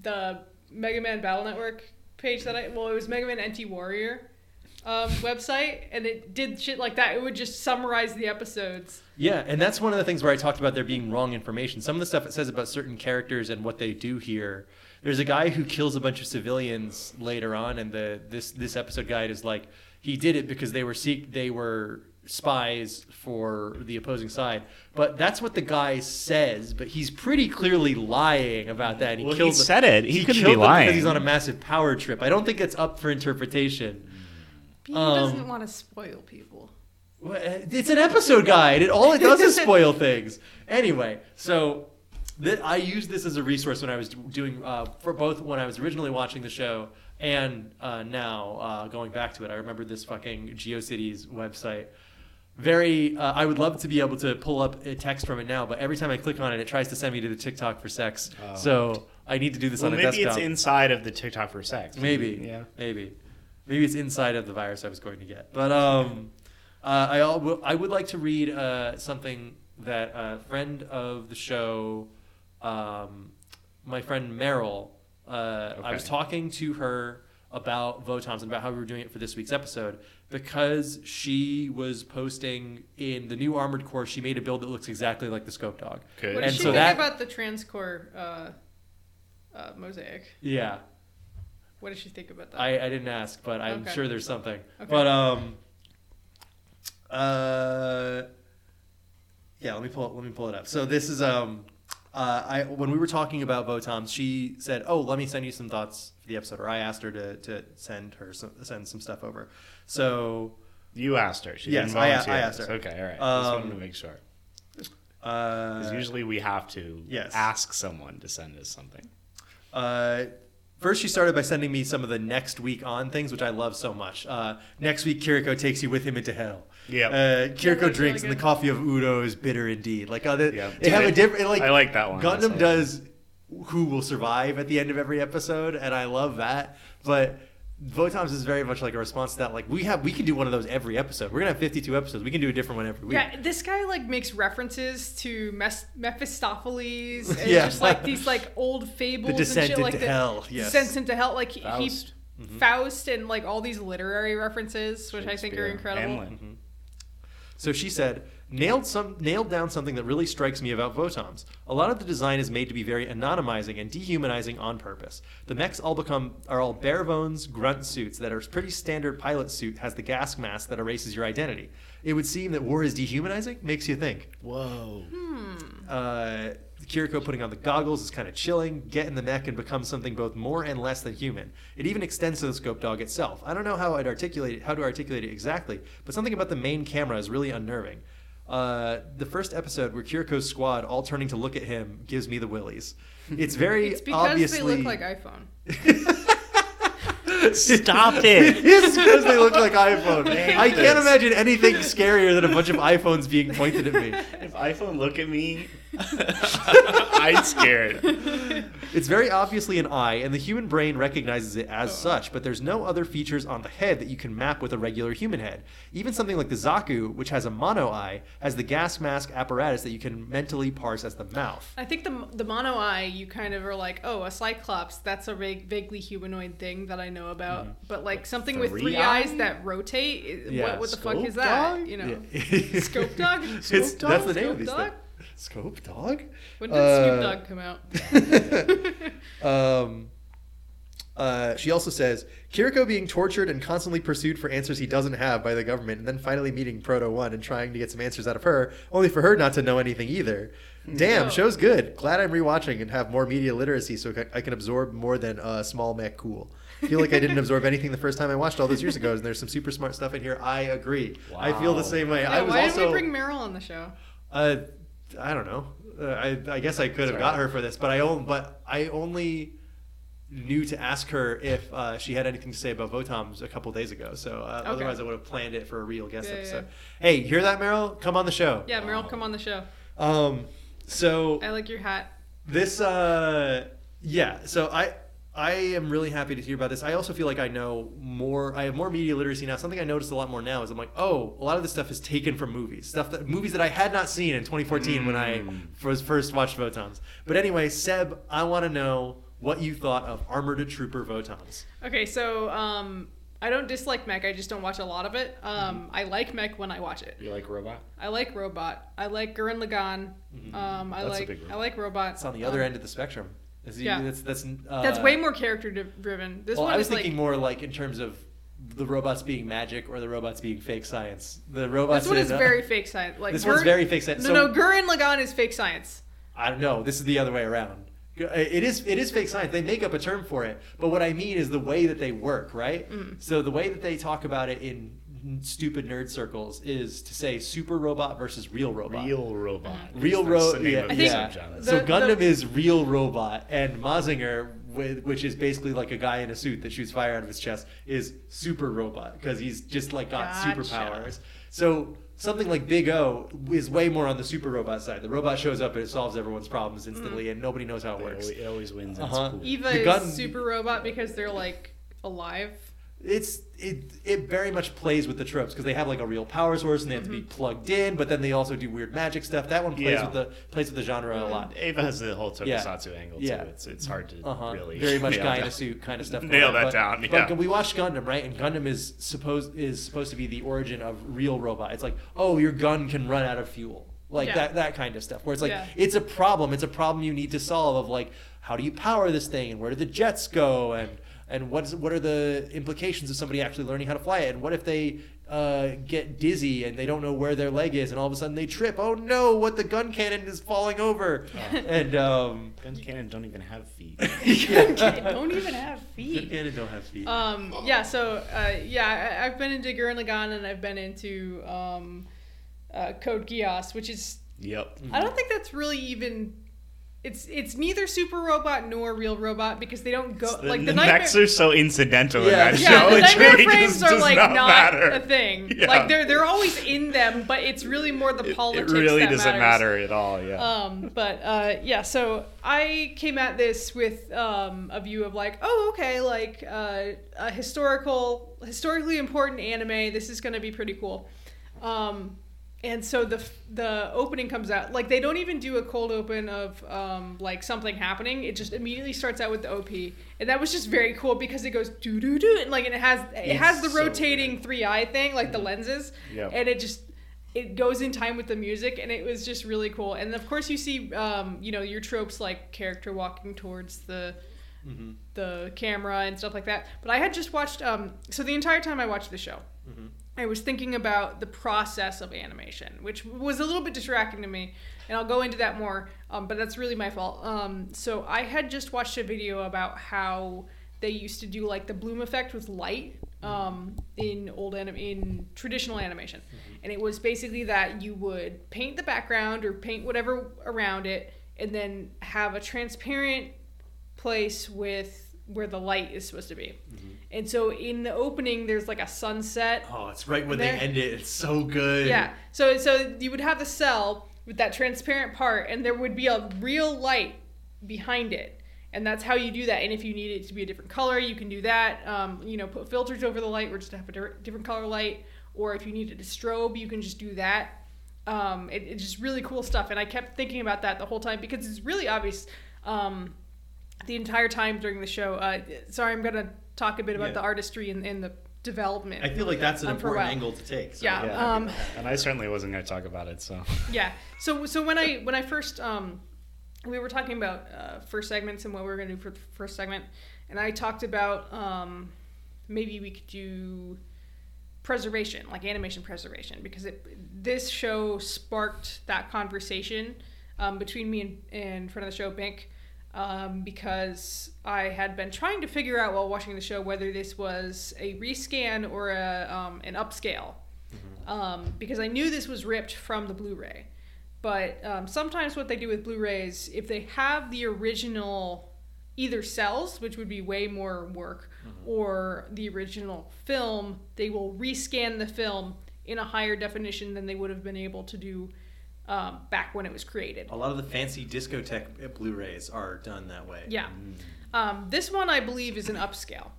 the Mega Man Battle Network page that I well it was Mega Man NT Warrior um, website and it did shit like that. It would just summarize the episodes. Yeah, and that's one of the things where I talked about there being wrong information. Some of the stuff it says about certain characters and what they do here. There's a guy who kills a bunch of civilians later on, and the this this episode guide is like he did it because they were seek they were spies for the opposing side. But that's what the guy says. But he's pretty clearly lying about that. He Well, he killed them- said it. He couldn't be killed them lying. because he's on a massive power trip. I don't think it's up for interpretation. He Um, doesn't want to spoil people. It's an episode guide. It all it does is spoil things. Anyway, so th- I used this as a resource when I was doing uh, for both when I was originally watching the show and uh, now uh, going back to it. I remember this fucking GeoCities website. Very, uh, I would love to be able to pull up a text from it now, but every time I click on it, it tries to send me to the TikTok for sex. So I need to do this well, on a maybe desktop. Maybe it's inside of the TikTok for sex. Maybe. Yeah. Maybe. Maybe it's inside of the virus I was going to get. But um, uh, I al- will- I would like to read uh, something that a friend of the show, um, my friend Meryl, uh, I was talking to her about Votoms and about how we were doing it for this week's episode because she was posting in the new Armored Core. She made a build that looks exactly like the Scope Dog. Okay. What And did she so think that- about the transcore uh, uh, mosaic? Yeah. What did she think about that? I, I didn't ask, but I'm Okay. sure there's something. Okay. But um, uh, yeah. Let me pull it, let me pull it up. So this is um, uh, I when we were talking about Votoms, she said, "Oh, let me send you some thoughts for the episode," or I asked her to to send her some, send some stuff over. So You asked her. She Yes, didn't I- volunteer. I asked her. Okay, all right. Um, Just wanted to make sure. uh, Because usually we have to yes. ask someone to send us something. Uh, first, she started by sending me some of the next week on things, which I love so much. Uh, next week, Kiriko takes you with him into hell. Yep. Uh, Kiriko really drinks, and the coffee of Udo is bitter indeed. Like, uh, they, Yep. they have a different. Like, I like that one. Gundam it. does who will survive at the end of every episode, and I love that. But Votoms is very much like a response to that. Like, we have, we can do one of those every episode. We're gonna have fifty-two episodes. We can do a different one every week. Yeah, this guy like makes references to Mes- Mephistopheles and Yeah. just like these like old fables The descent and shit like into the hell, yes. descent into hell. Like he, Faust. he Faust and like all these literary references, which I think are Shakespeare, incredible. Hamlet. Mm-hmm. So she said, nailed some nailed down something that really strikes me about Votoms. A lot of the design is made to be very anonymizing and dehumanizing on purpose. The mechs all become are all bare bones grunt suits that are pretty standard pilot suit has the gas mask that erases your identity. It would seem that war is dehumanizing. Makes you think. Whoa. Uh, Kiriko putting on the goggles is kind of chilling. Get in the mech and become something both more and less than human. It even extends to the scope dog itself. I don't know how I'd articulate it, how to articulate it exactly, but something about the main camera is really unnerving. Uh, the first episode where Kiriko's squad all turning to look at him gives me the willies. It's very It's because obviously they look like iPhone. Stop it it. is because they look like iPhone. hate I can't this. imagine anything scarier than a bunch of iPhones being pointed at me. if iPhone look at me, I'm scared. It's very obviously an eye, and the human brain recognizes it as such, but there's no other features on the head that you can map with a regular human head. Even something like the Zaku, which has a mono eye, has the gas mask apparatus that you can mentally parse as the mouth. I think the the mono eye, you kind of are like, oh, a cyclops. That's a vague, vaguely humanoid thing that I know about. Mm-hmm. But like something with three three eyes that rotate. Yeah, what, what the fuck is that? dog? You know, Yeah. scope dog. Scope dog? that's the name Scope of these dog? things. Scope dog? When did Uh, Snoop Dogg come out? Um, uh, she also says Kiriko being tortured and constantly pursued for answers he doesn't have by the government, and then finally meeting Proto One and trying to get some answers out of her, only for her not to know anything either. Damn, Oh. show's good. Glad I'm rewatching and have more media literacy so I can absorb more than uh, small mech cool. feel like I didn't absorb anything the first time I watched all those years ago, and there's some super smart stuff in here. I agree. I feel the same way. Yeah, I was why also didn't we bring Meryl on the show? uh, I don't know. Uh, I, I guess I could have got her for this, but I only, but I only knew to ask her if uh, she had anything to say about Votoms a couple days ago. So uh, Okay. otherwise, I would have planned it for a real guest Yeah, yeah, episode. Hey, hear that, Meryl? Come on the show. Yeah, Meryl, come on the show. Um. So I like your hat. this uh yeah so i i am really happy to hear about this i also feel like i know more i have more media literacy now something i noticed a lot more now is i'm like oh a lot of this stuff is taken from movies stuff that movies that i had not seen in 2014 when i was first watched Votoms but anyway seb i want to know what you thought of armored trooper Votoms Okay, so um, I don't dislike mech. I just don't watch a lot of it. Um, I like mech when I watch it. You like robot? I like robot. I like Gurren Lagann. Um, I That's a like big I like robot. it's on the other Um, end of the spectrum Is he- yeah. that's that's uh, That's way more character driven. This well, one I was thinking like more like in terms of the robots being magic or the robots being fake science. The robots. this one is uh, very fake science. Like This one's very fake science. No, So- no, Gurren Lagann is fake science. I don't know. This is the other way around. It is it is fake science. They make up a term for it, but what I mean is the way that they work, right? Mm. So the way that they talk about it in stupid nerd circles is to say super robot versus real robot. Real robot. Real That's ro- the name yeah, of I the think yeah. the- so Gundam is real robot, and Mazinger, which is basically like a guy in a suit that shoots fire out of his chest, is super robot because he's just like got Gotcha. superpowers. So something like Big O is way more on the super robot side. The robot shows up and it solves everyone's problems instantly, and nobody knows how it It works. always, it always wins. Uh-huh. It's cool. Eva The is gun- super robot because they're like alive. It's it it very much plays with the tropes because they have like a real power source and they have to be Mm-hmm. plugged in, but then they also do weird magic stuff. That one plays Yeah. with the plays with the genre Mm-hmm. a lot. Eva has the whole Yeah. tokusatsu angle Yeah. too. It's it's hard to Uh-huh. really very much nail guy in down. a suit kind of stuff. going Nail on. that But- down, But we watched Gundam, right? And Gundam is supposed is supposed to be the origin of real robot. It's like, oh, your gun can run out of fuel, like Yeah. that that kind of stuff. Where it's like, Yeah. it's a problem. It's a problem you need to solve. Of like, how do you power this thing, and where do the jets go, and and what is what are the implications of somebody actually learning how to fly it, and what if they uh, get dizzy and they don't know where their leg is, and all of a sudden they trip. Oh no! What the gun cannon is falling over, and um, Gun cannon don't even have feet. They don't even have feet Gun feet. cannon don't have feet. Um, yeah, so uh, yeah, I, I've been into Gurren Lagann and I've been into um, uh, Code Geass, which is yep. I don't think that's really even. It's it's neither super robot nor real robot because they don't go The, like the the Knightmare. mechs are so incidental in Yeah. that yeah, show. the it Knightmare really frames just are does like not, not, matter. a thing. Yeah. Like they're they're always in them, but it's really more the It- politics. It really that doesn't matters. matter at all. Yeah. Um, but uh, yeah, so I came at this with um, a view of like, oh, okay, like uh, a historical, historically important anime. This is going to be pretty cool. Um, and so the the opening comes out like they don't even do a cold open of um, like something happening. It just immediately starts out with the OP, and that was just very cool because it goes doo doo doo, and like and it has it It's has the so rotating three eye thing, like the lenses, Yep. and it just it goes in time with the music, and it was just really cool. And of course, you see, um, you know, your tropes like character walking towards the Mm-hmm. the camera and stuff like that. But I had just watched, um, so the entire time I watched the show, Mm-hmm. I was thinking about the process of animation, which was a little bit distracting to me, and I'll go into that more. Um, but that's really my fault. Um, so I had just watched a video about how they used to do like the bloom effect with light um, in old anim- in traditional animation, and it was basically that you would paint the background or paint whatever around it, and then have a transparent place with where the light is supposed to be. And so in the opening, there's like a sunset Oh, it's right when There- they end it. It's so good. yeah. So so you would have the cell with that transparent part, and there would be a real light behind it, and that's how you do that. And if you need it to be a different color, you can do that. Um, you know, put filters over the light, or just have a different color light. Or if you needed a strobe, you can just do that. Um, it, it's just really cool stuff, and I kept thinking about that the whole time because it's really obvious. Um, the entire time during the show. Uh, sorry, I'm gonna talk a bit about Yeah. the artistry and, and the development. I feel like that's an Um, important angle to take. So Yeah, Yeah. um. And I certainly wasn't going to talk about it, so. yeah so so when i when i first um we were talking about uh, first segments and what we were going to do for the first segment and i talked about um maybe we could do preservation like animation preservation because it this show sparked that conversation um, between me and, and friend of the show Bink um, because I had been trying to figure out while watching the show whether this was a rescan or a, um, an upscale. Um, because I knew this was ripped from the Blu-ray. But um, sometimes what they do with Blu-rays, if they have the original either cells, which would be way more work, or the original film, they will rescan the film in a higher definition than they would have been able to do um, back when it was created. A lot of the fancy Discotek Blu-rays are done that way. Yeah. Um, this one, I believe, is an upscale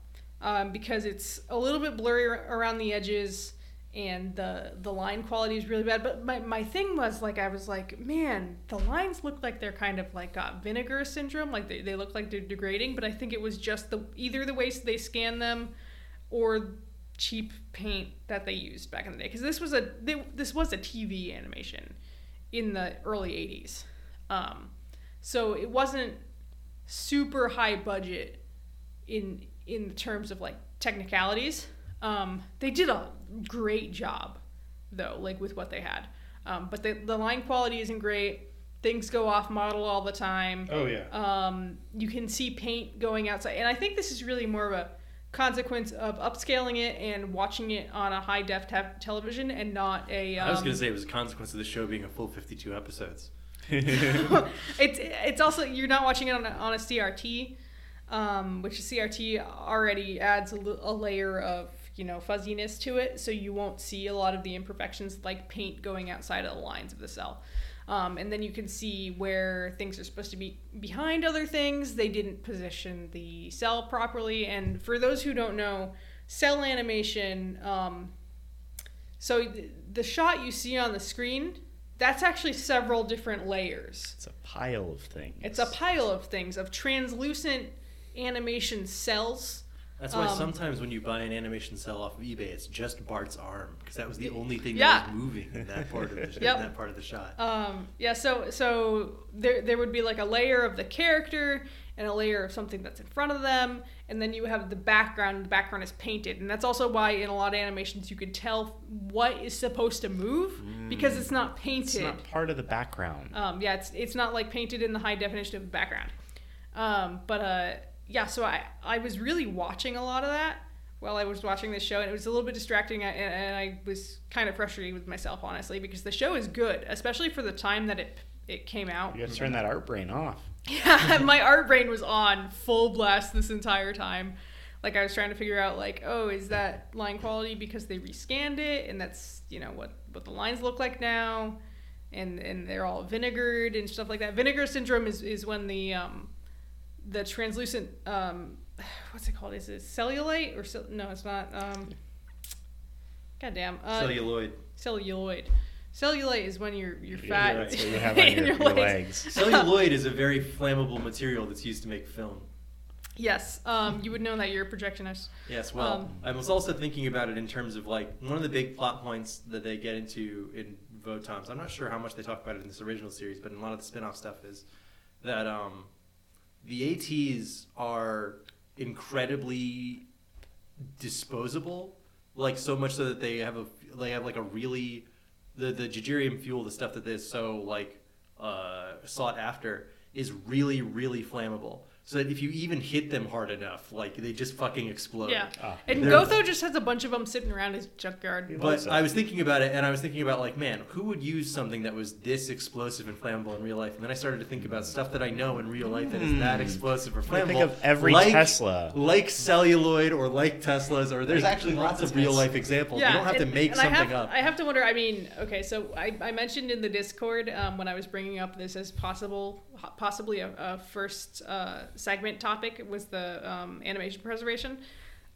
um, because it's a little bit blurry around the edges and the the line quality is really bad. But my, my thing was like I was like, man, the lines look like they're kind of like got vinegar syndrome, like they, they look like they're degrading. But I think it was just the either the way they scan them or cheap paint that they used back in the day. Because this was a they, this was a TV animation in the early '80s, um, so it wasn't super high budget in in terms of like technicalities. Um, they did a great job though, like with what they had. Um, but the the line quality isn't great. Things go off model all the time. Oh, yeah. Um, you can see paint going outside, and I think this is really more of a consequence of upscaling it and watching it on a high def te- television and not a. Um, I was gonna say it was a consequence of the show being a full 52 episodes. it's it's also you're not watching it on a, on a CRT, um, which CRT already adds a, li- a layer of you know fuzziness to it, so you won't see a lot of the imperfections like paint going outside of the lines of the cell. Um, and then you can see where things are supposed to be behind other things. They didn't position the cell properly. And for those who don't know, cell animation, um, so th- the shot you see on the screen, that's actually several different layers. It's a pile of things. It's a pile of things of translucent animation cells. That's why Um, sometimes when you buy an animation cell off of eBay, it's just Bart's arm because that was the only thing Yeah. that was moving in that part of the, Yep. that part of the shot. Um, yeah, so so there there would be like a layer of the character and a layer of something that's in front of them, and then you have the background. The background is painted, and that's also why in a lot of animations you could tell what is supposed to move because it's not painted. It's not part of the background. Um, yeah, it's it's not like painted in the high definition of the background. Um, but uh, yeah, so I I was really watching a lot of that while I was watching this show, and it was a little bit distracting, and, and I was kind of frustrated with myself honestly because the show is good, especially for the time that it it came out. you got to turn that art brain off. Yeah, my art brain was on full blast this entire time. Like I was trying to figure out like, oh, is that line quality because they rescanned it and that's, you know, what what the lines look like now and and they're all vinegared and stuff like that. Vinegar syndrome is is when the um the translucent um what's it called? Is it cellulite or cell- no, it's not um God damn. Uh, Celluloid. celluloid. Cellulite is when you're you're fat. you're right. You have on your, your your legs. legs. Celluloid is a very flammable material that's used to make film. Yes, um, you would know that you're a projectionist. Yes, well, Um, I was also thinking about it in terms of like one of the big plot points that they get into in Votoms. I'm not sure how much they talk about it in this original series, but in a lot of the spin-off stuff is that um, the ATs are incredibly disposable, like so much so that they have a they have like a really the the Jujurium fuel, the stuff that is so like uh, sought after, is really really flammable. So that if you even hit them hard enough, like they just fucking explode. Yeah. Ah. and They're- Gotho just has a bunch of them sitting around his junkyard. But I was thinking about it, and I was thinking about like, man, who would use something that was this explosive and flammable in real life? And then I started to think about stuff that I know in real life that is that explosive or Hmm. I flammable. think of every like, Tesla. like celluloid or like Teslas, or there's actually lots of real life examples. you don't have to make and I something have, up. I have to wonder. I mean, okay, so I, I mentioned in the Discord um, when I was bringing up this as possible, possibly a, a first uh, segment topic was the um, animation preservation.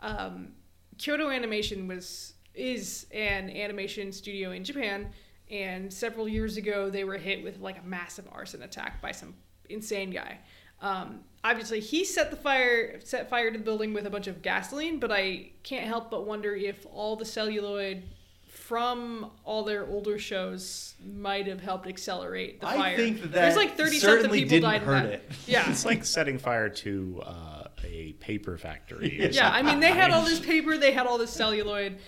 Um, Kyoto Animation was is an animation studio in Japan, and several years ago they were hit with like a massive arson attack by some insane guy. Um, obviously, he set the fire set fire to the building with a bunch of gasoline, but I can't help but wonder if all the celluloid from all their older shows might have helped accelerate the fire. I fire. think that There's like thirty something certainly people didn't died hurt in that. it. Yeah, It's like setting fire to uh, a paper factory. or yeah. I mean, they had all this paper, they had all this celluloid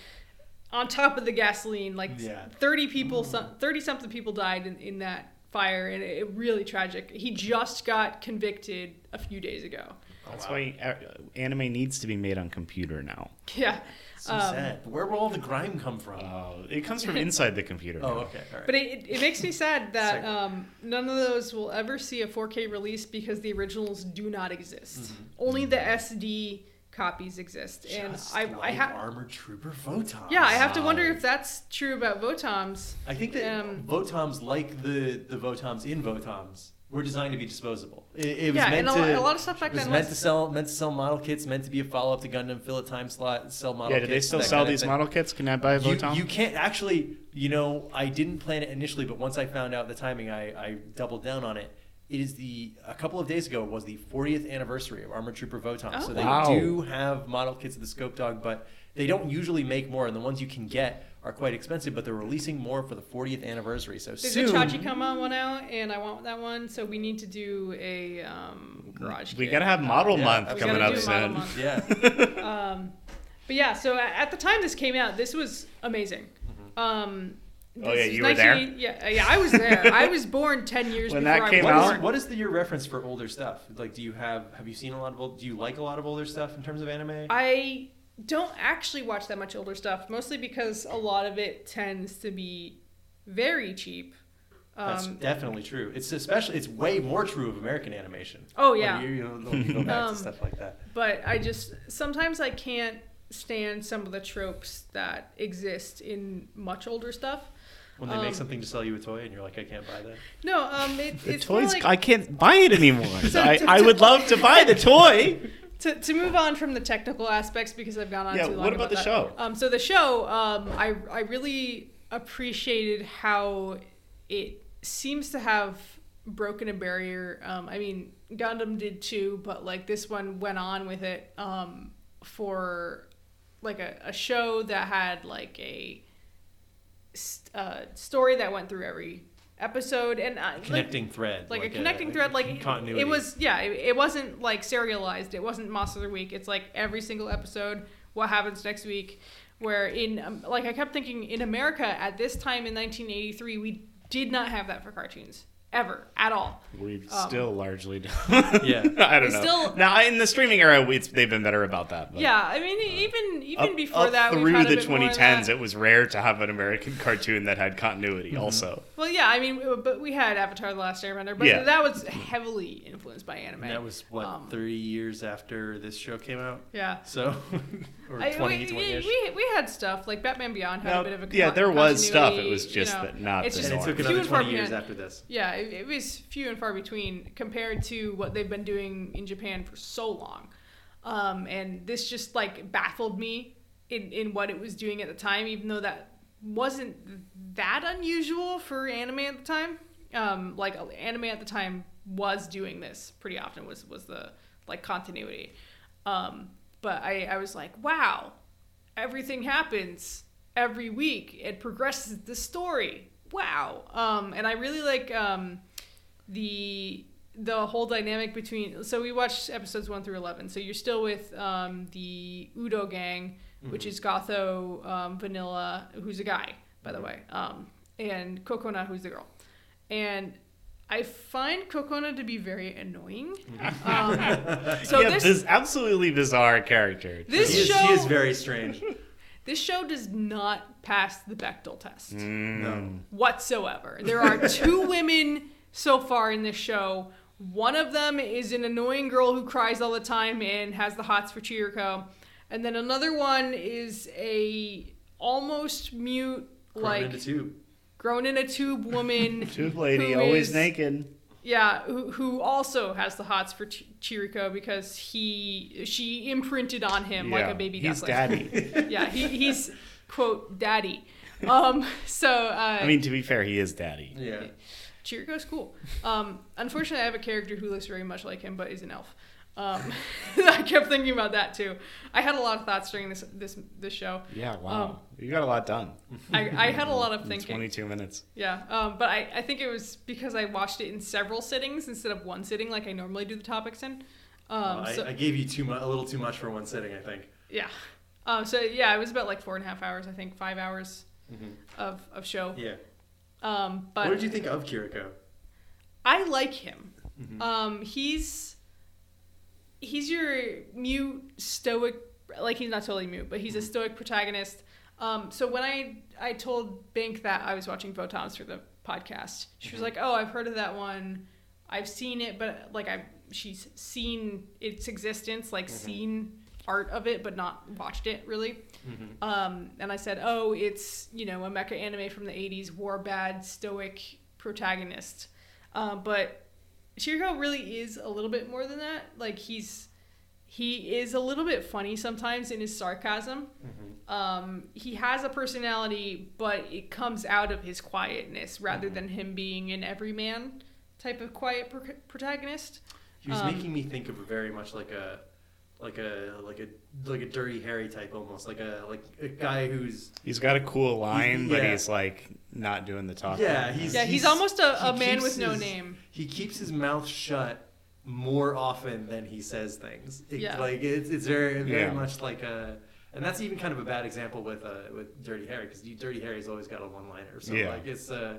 on top of the gasoline. Like Yeah. thirty people, thirty something people died in, in that fire, and it, it really tragic. He just got convicted a few days ago. That's why uh, anime needs to be made on computer now. Yeah. So um, sad. Where will all the grime come from? Uh, it comes from inside the computer. oh, okay, all right. But it, it makes me sad that um, none of those will ever see a 4K release because the originals do not exist. Only the SD copies exist, and Just I, I like have armored trooper Votoms. yeah, I have to wonder if that's true about Votoms. I think that Um, Votoms, like the the Votoms in Votoms, were designed to be disposable. It, it was Yeah, meant and a, to. a lot of stuff back it was then meant was to sell meant to sell model kits, meant to be a follow up to Gundam, fill a time slot, sell model Yeah, kits. do they still sell these model kits? Can I buy a You, Votom? you can't actually, you know, I didn't plan it initially, but once I found out the timing, I, I doubled down on it. It is the a couple of days ago was the 40th anniversary of Armored Trooper Votom, so Oh. they Wow. do have model kits of the Scope Dog, but they don't usually make more, and the ones you can get are quite expensive. But they're releasing more for the 40th anniversary, so There's soon. a Chachikama one out, and I want that one, so we need to do a um, garage. we kit. gotta have model yeah, month We coming gotta up do model soon. month. Yeah, Um, but yeah, so at the time this came out, this was amazing. Mm-hmm. Um, Oh, yeah, is you were there? Yeah, yeah, I was there. I was born ten years When before that I came was what is, out? born. what is the, your reference for older stuff? Like, do you have have you seen a lot of old? Do you like a lot of older stuff in terms of anime? I don't actually watch that much older stuff, mostly because a lot of it tends to be very cheap. That's Um, definitely true. It's especially it's way more true of American animation. oh When yeah, you, you know, when you go back Um, to stuff like that. but I just sometimes I can't stand some of the tropes that exist in much older stuff. When they um, make something to sell you a toy and you're like, I can't buy that. No, um, it, The it's toys, like I can't buy it anymore. So I, to- I would love to buy the toy. to, to move on from the technical aspects because I've gone on Yeah, too long. what about the that. show? Um, so the show, um, I I really appreciated how it seems to have broken a barrier. Um, I mean, Gundam did too, but like this one went on with it um, for like a, a show that had like a st- uh, story that went through every episode and uh, like, Connecting thread. like, a connecting thread like continuity. it was yeah it, it wasn't like serialized it wasn't monster of the week it's like every single episode what happens next week where in um, like i kept thinking in america at this time in 1983 we did not have that for cartoons ever at all We Um, still largely don't. Yeah. I don't know. still- now in the streaming era, it's, they've been better about that. But yeah i mean even even up, before up that we've through had a the bit 2010s, it was rare to have an American cartoon that had continuity. Also, well yeah i mean but we had avatar the last airbender but Yeah. that was heavily influenced by anime And that was what Um, 30 years after this show came out. yeah So, or I- 20, we, 20-ish. we, we had stuff like Batman Beyond had Now, a bit of a yeah, there was stuff, it was just you know. that not It's just and it took few another and far 20 years behind. after this. Yeah, it, it was few and far between compared to what they've been doing in Japan for so long. Um, and this just like baffled me in, in what it was doing at the time, even though that wasn't that unusual for anime at the time. Um, like anime at the time was doing this pretty often was was the like continuity. Um, but I, I was like, wow, everything happens every week. It progresses the story. wow. Um, and I really like um, the the whole dynamic between. So we watched episodes one through eleven. So you're still with um, the Udo gang, which is Gotho, um, Vanilla, who's a guy, by the way, um, and Kokona, who's the girl, and. I find Kokona to be very annoying. Um, so yeah, this, this absolutely bizarre character. This He is, show he is very strange. this show does not pass the Bechdel test Mm. No. whatsoever. There are two women so far in this show. One of them is an annoying girl who cries all the time and has the hots for Chiriko, and then another one is a almost mute, Grown like into two. Grown in a tube woman. tube lady, always is- naked. Yeah, who, who also has the hots for Ch- Chiriko because he she imprinted on him like a baby He's duckling. daddy. yeah, he, he's quote daddy. Um, so uh, I mean, to be fair, he is daddy. Yeah. Chiriko's cool. Um, unfortunately, I have a character who looks very much like him, but is an elf. Um, I kept thinking about that too. I had a lot of thoughts during this this this show. Yeah, wow. Um, you got a lot done. I, I had a lot of thinking. 22 minutes. Yeah, um, but I, I think it was because I watched it in several sittings instead of one sitting like I normally do the topics in. Um, I, so, I gave you too much, a little too much for one sitting. I think. yeah. Um, so yeah, it was about like four and a half hours. I think five hours of, of show. Yeah. Um, but what did you think of Kiriko? I like him. Mm-hmm. Um, he's he's your mute stoic. Like he's not totally mute, but he's a Mm-hmm. stoic protagonist. Um, so when I I told Bink that I was watching Votoms for the podcast, she was Mm-hmm. like, "Oh, I've heard of that one. I've seen it, but like I've she's seen its existence, like Mm-hmm. seen art of it, but not watched it really." Mm-hmm. Um, and I said, "Oh, it's you know a mecha anime from the '80s, war bad, stoic protagonist." Um, but Shiriko really is a little bit more than that. Like he's he is a little bit funny sometimes in his sarcasm. Um, he has a personality, but it comes out of his quietness rather than him being an everyman type of quiet pro- protagonist. He was Um, making me think of very much like a, like a like a like a dirty Harry type almost like a like a guy who's He's got a cool line, but yeah. he's like not doing the talking. yeah he's Yeah, he's, almost a, a man keeps with no name. He keeps his mouth shut more often than he says things. It- Yeah. like it's it's very very Yeah. much like a. And that's even kind of a bad example with uh, with Dirty Harry because Dirty Harry's always got a one liner. So Yeah. like it's uh,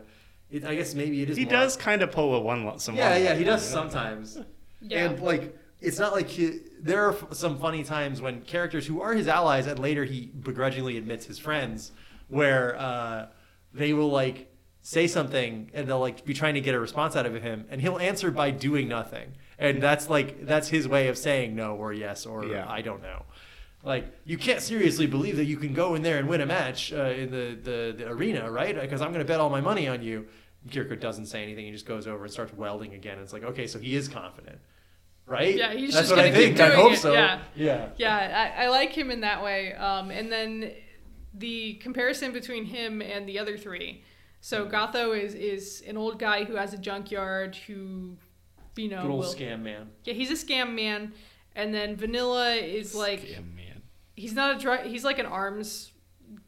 it, I guess maybe it is. He more- does kind of pull a one. Some Yeah, one- yeah, he does sometimes. Yeah. And like, it's not like he, there are some funny times when characters who are his allies and later he begrudgingly admits his friends, where uh, they will like say something and they'll like be trying to get a response out of him, and he'll answer by doing nothing, and that's like that's his way of saying no or yes or Yeah. I don't know. Like you can't seriously believe that you can go in there and win a match uh, in the, the, the arena, right? Because I'm going to bet all my money on you. Kiriko doesn't say anything. He just goes over and starts welding again. It's like, okay, so he is confident, right? Yeah, he's That's just what I gonna keep think. I doing hope it, so. yeah. yeah. Yeah, I, I like him in that way. Um, and then the comparison between him and the other three. So Gotho is is an old guy who has a junkyard who, you know, Good old will, scam man. yeah, he's a scam man. And then Vanilla is like Yeah, man. he's not a dri- he's like an arms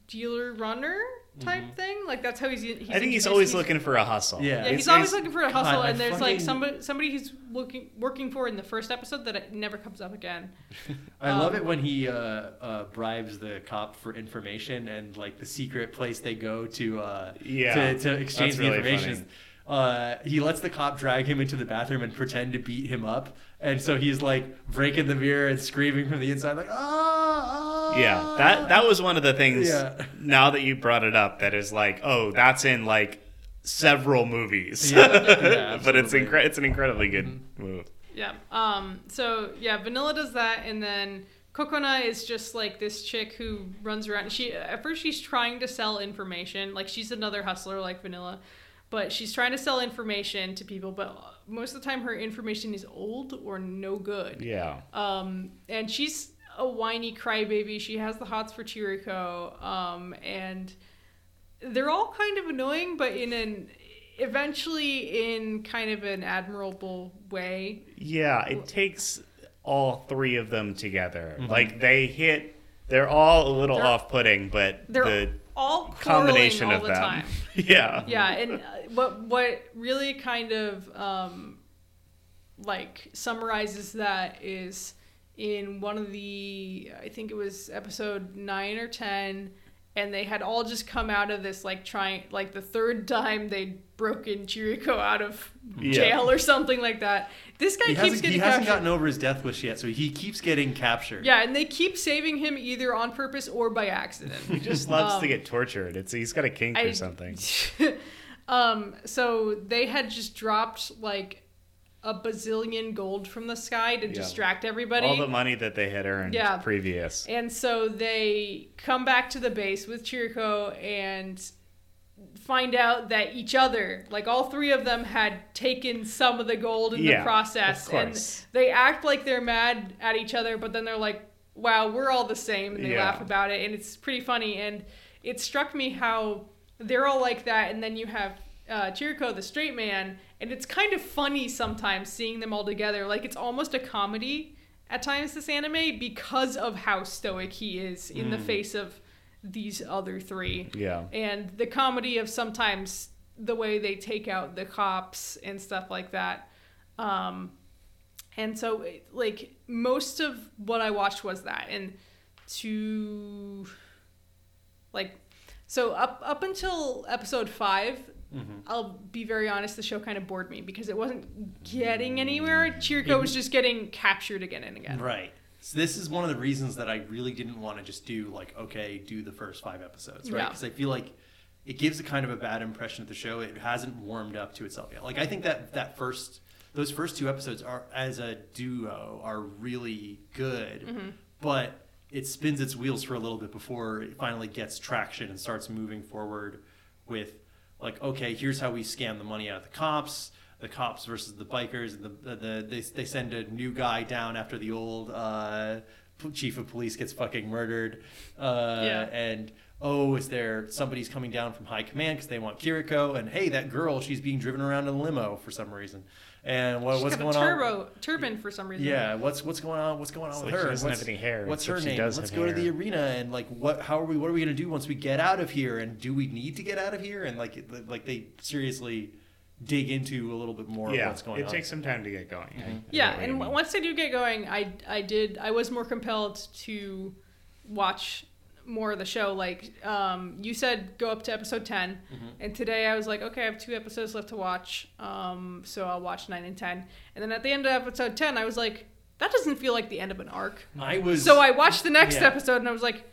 dealer runner type thing. Like that's how he's. he's I think he's introduced- always looking for a hustle. Yeah. Yeah, It's- he's always it's- looking for a hustle, I and there's like somebody somebody he's looking working for in the first episode that it never comes up again. I love Um, it when he uh, uh, bribes the cop for information and like the secret place they go to uh, Yeah, to, to exchange that's the really information. funny. Uh, he lets the cop drag him into the bathroom and pretend to beat him up, and so he's like breaking the mirror and screaming from the inside like ah. ah." Yeah, that that was one of the things. Yeah. Now that you brought it up, that is like, oh, that's in like several movies. Yeah, yeah, but it's absolutely. incre- it's an incredibly good Mm-hmm. move. Yeah. Um. So yeah, Vanilla does that, and then Kokona is just like this chick who runs around. She at first she's trying to sell information, like she's another hustler like Vanilla, but she's trying to sell information to people. But most of the time, her information is old or no good. Yeah. Um. And she's a whiny crybaby. She has the hots for Chirico, Um. And they're all kind of annoying, but in an eventually in kind of an admirable way. Yeah, it takes all three of them together. Mm-hmm. Like they hit they're all a little They're- off-putting, but they're- the all quarreling combination all of the them. time. yeah. yeah and uh, what what really kind of um like summarizes that is in one of the i think it was episode 9 or 10 and they had all just come out of this like trying like the third time they'd broken Chirico out of Yeah. jail or something like that this guy He keeps hasn't, getting he hasn't captured gotten over his death wish yet, so he keeps getting captured. yeah and they keep saving him either on purpose or by accident He just loves Um, to get tortured. It's he's got a kink I- or something. um, so they had just dropped like a bazillion gold from the sky to Yeah. distract everybody. All the money that they had earned Yeah. previous. and so they come back to the base with Chiriko and find out that each other, like all three of them, had taken some of the gold in Yeah, the process. And they act like they're mad at each other, but then they're like, wow, we're all the same. And they Yeah. laugh about it. And it's pretty funny. And it struck me how they're all like that. And then you have uh, Chiriko, the straight man. And it's kind of funny sometimes seeing them all together. Like it's almost a comedy at times, this anime, because of how stoic he is in the face of these other three Yeah. and the comedy of sometimes the way they take out the cops and stuff like that. Um, and so, like, most of what I watched was that. And to, like, so up up until episode 5 i I'll be very honest, the show kind of bored me because it wasn't getting anywhere. Chiriko was just getting captured again and again. Right. So this is one of the reasons that I really didn't want to just do like okay, do the first five episodes, right? Yeah. Because I feel like it gives a kind of a bad impression of the show. It hasn't warmed up to itself yet. Like I think that that first those first two episodes are as a duo are really good, Mm-hmm. but it spins its wheels for a little bit before it finally gets traction and starts moving forward with like okay here's how we scam the money out of the cops the cops versus the bikers and the, the, the they, they send a new guy down after the old uh, chief of police gets fucking murdered uh, Yeah. and oh is there somebody's coming down from high command because they want kiriko and hey that girl she's being driven around in a limo for some reason and what, She's what's got going a on turbo turban for some reason. yeah, what's what's going on? What's going on It's with like she her? doesn't what's, have any hair, What's except her she name? does Let's have go to the arena and like what? How are we? What are we gonna do once we get out of here? And do we need to get out of here? And like like they seriously dig into a little bit more of yeah. what's going it on. takes some time to get going. I- I get Yeah, and mean. once they do get going, I I did I was more compelled to watch more of the show. Like um, you said, go up to episode 10 and today I was like, okay, I have two episodes left to watch, um, so I'll watch nine and ten. And then at the end of episode ten, I was like, that doesn't feel like the end of an arc. I was So I watched the next Yeah. episode and I was like,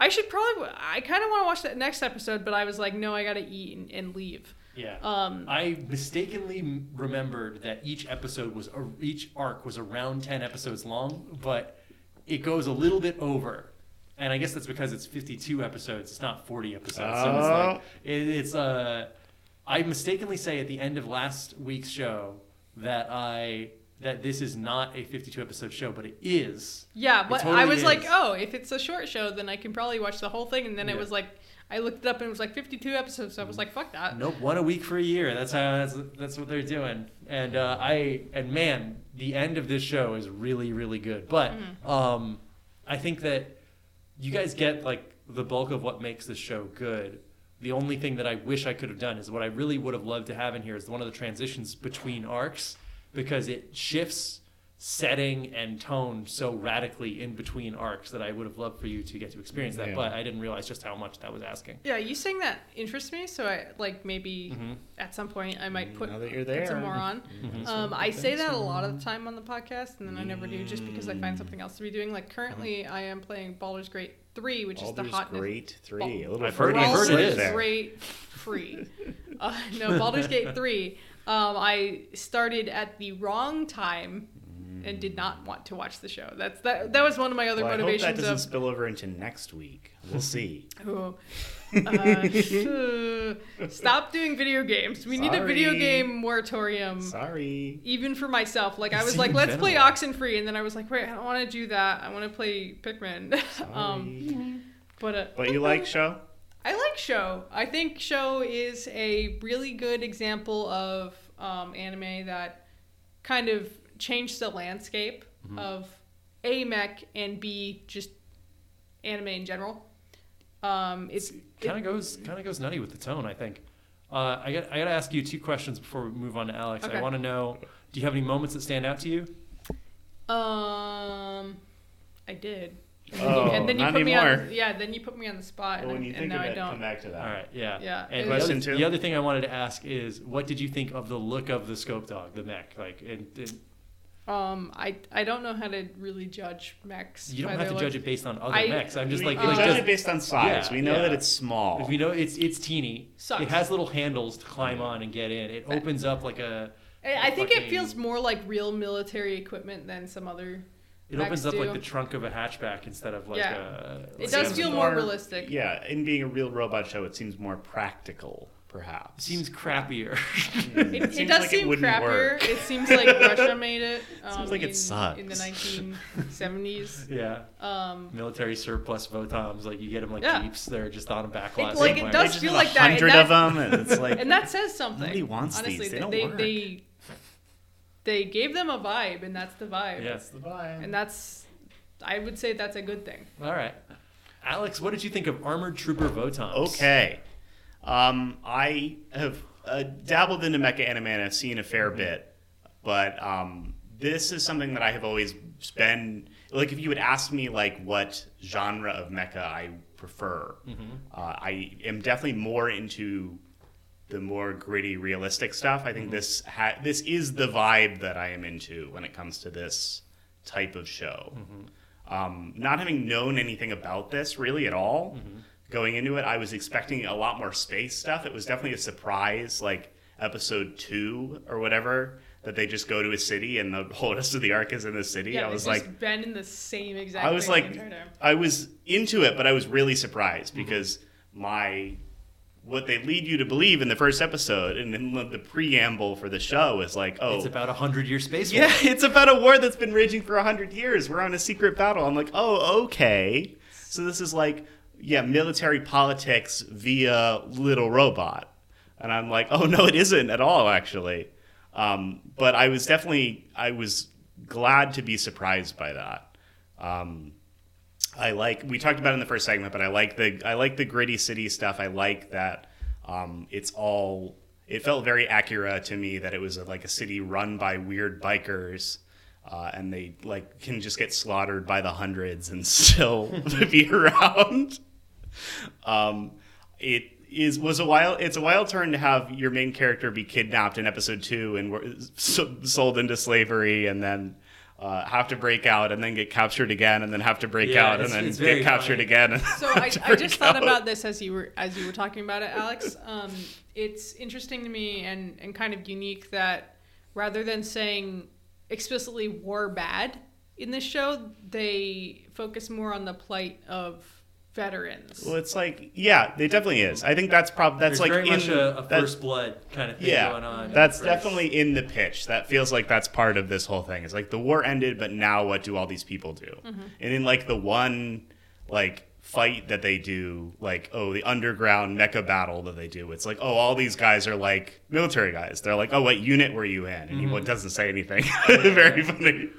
I should probably. I kind of want to watch that next episode, but I was like, no, I gotta eat and, and leave. yeah. Um, I mistakenly remembered that each episode was a, each arc was around ten episodes long, but it goes a little bit over. And I guess that's because it's 52 episodes. It's not 40 episodes. So it's like Oh. it, it's uh I mistakenly say at the end of last week's show that I that this is not a 52 episode show, but it is. Yeah, It but I totally was like, oh, if it's a short show, then I can probably watch the whole thing. And then it was like, I looked it up and it was like 52 episodes. So I was like, fuck that. Nope, one a week for a year. That's how that's, that's what they're doing. And uh, I and man, the end of this show is really really good. But um, I think that you guys get like the bulk of what makes this show good. The only thing that I wish I could have done is what I really would have loved to have in here is one of the transitions between arcs because it shifts setting and tone so radically in between arcs that I would have loved for you to get to experience that. Yeah. But I didn't realize just how much that was asking. Yeah, you saying that interests me. So I like maybe at some point I might put, Now that you're put some more on. Um, I say that a lot of the time on the podcast, and then I never do just because I find something else to be doing. Like currently, I am playing Baldur's Gate 3, which is the hot hotness. Great three. Bal- a little I've heard- Freudian I've heard it slip is. there. Great free. Uh, no, Baldur's Gate 3. Um, I started at the wrong time and did not want to watch the show. That's that. That was one of my other Well, I hope that motivations doesn't of spill over into next week. We'll see. Oh. Uh, stop doing video games. We need a video game moratorium. Sorry. Even for myself. Like I was like, let's play. Oxenfree, and then I was like, wait, I don't want to do that. I want to play Pikmin. um, Sorry. but uh, but you like show? I like Show. I think Show is a really good example of um, anime that kind of changed the landscape of A mech and B just anime in general. Um, it's kind of goes kind of goes nutty with the tone. I think. Uh, I got I got to ask you two questions before we move on to Alex. Okay. I want to know, do you have any moments that stand out to you? um, I did. And then Oh, you, and then you not put me anymore. on. Yeah, then you put me on the spot, Well, and, when you and think now of I it, don't. come back to that. All right, yeah, Yeah, And it the other, two? the other thing I wanted to ask is, what did you think of the look of the scope dog, the mech? Like, and, and Um, I I don't know how to really judge mechs. you don't have their to judge it based on other I- mechs. I'm just we, like, we like judge does- it based on size. Yeah, we know yeah. that it's small. we know it's it's teeny. Sucks. It has little handles to climb on and get in. It opens up like a. I I think it feels more like real military equipment than some other. It opens up like the trunk of a hatchback instead of like Yeah. a. It does a- feel more realistic. Yeah, in being a real robot show, it seems more practical, perhaps. Seems crappier. It, it, seems does like seem wouldn't crappier. work. It seems like Russia made it. Um, Seems like it in, sucks. in the 1970s. yeah. Um, Military surplus Votoms, like you get them like Yeah. Jeeps. They're just on a backlot. It- like, it does feel like that, and hundred of them, and it's like and that says something. Nobody wants Honestly, these. They don't they, work. they they gave them a vibe, and that's the vibe. Yeah. that's the vibe. And that's, I would say that's a good thing. All right. Alex, what did you think of Armored Trooper Votoms? Okay. Um, I have uh, dabbled into mecha anime and I've seen a fair bit, but um, this is something that I have always been like. If you would ask me like what genre of mecha I prefer, uh, I am definitely more into the more gritty, realistic stuff. I think this ha- this is the vibe that I am into when it comes to this type of show. Um, not having known anything about this really at all, going into it, I was expecting a lot more space stuff. It was definitely a surprise, like episode two or whatever, that they just go to a city and the whole rest of the arc is in the city. Yeah, I was they've like, been in the same exact. I was like, the entire time. I was into it, but I was really surprised mm-hmm. because my what they lead you to believe in the first episode and in the preamble for the show is like, oh, It's about a hundred year space yeah, it's about a war that's been raging for a hundred years. We're on a secret battle. I'm like, oh, okay. So this is like, yeah, military politics via little robot, and I'm like, oh no, it isn't at all actually. Um, but I was definitely, I was glad to be surprised by that. Um, I like we talked about in the first segment, but I like the I like the gritty city stuff. I like that um, it's all. It felt very accurate to me that it was a, like a city run by weird bikers, uh, and they like can just get slaughtered by the hundreds and still be around. Um, it is was a wild. It's a wild turn to have your main character be kidnapped in episode two and were- so- sold into slavery, and then uh, have to break out, and then get captured again, and then have to break Yeah, out, and it's- then it's get captured funny. again. So I, I break just thought out. about this as you were as you were talking about it, Alex. Um, it's interesting to me and and kind of unique that rather than saying explicitly war bad in this show, they focus more on the plight of veterans. Well, it's like yeah, it definitely is. I think that's probably that's There's like very in much a, a first blood kind of thing yeah, going on. that's First- definitely in the pitch. That feels like that's part of this whole thing. It's like the war ended, but now what do all these people do? Mm-hmm. And in like the one like fight that they do, like oh the underground mecha battle that they do, it's like oh all these guys are like military guys. They're like oh what unit were you in? And Mm-hmm. he doesn't say anything. Very funny.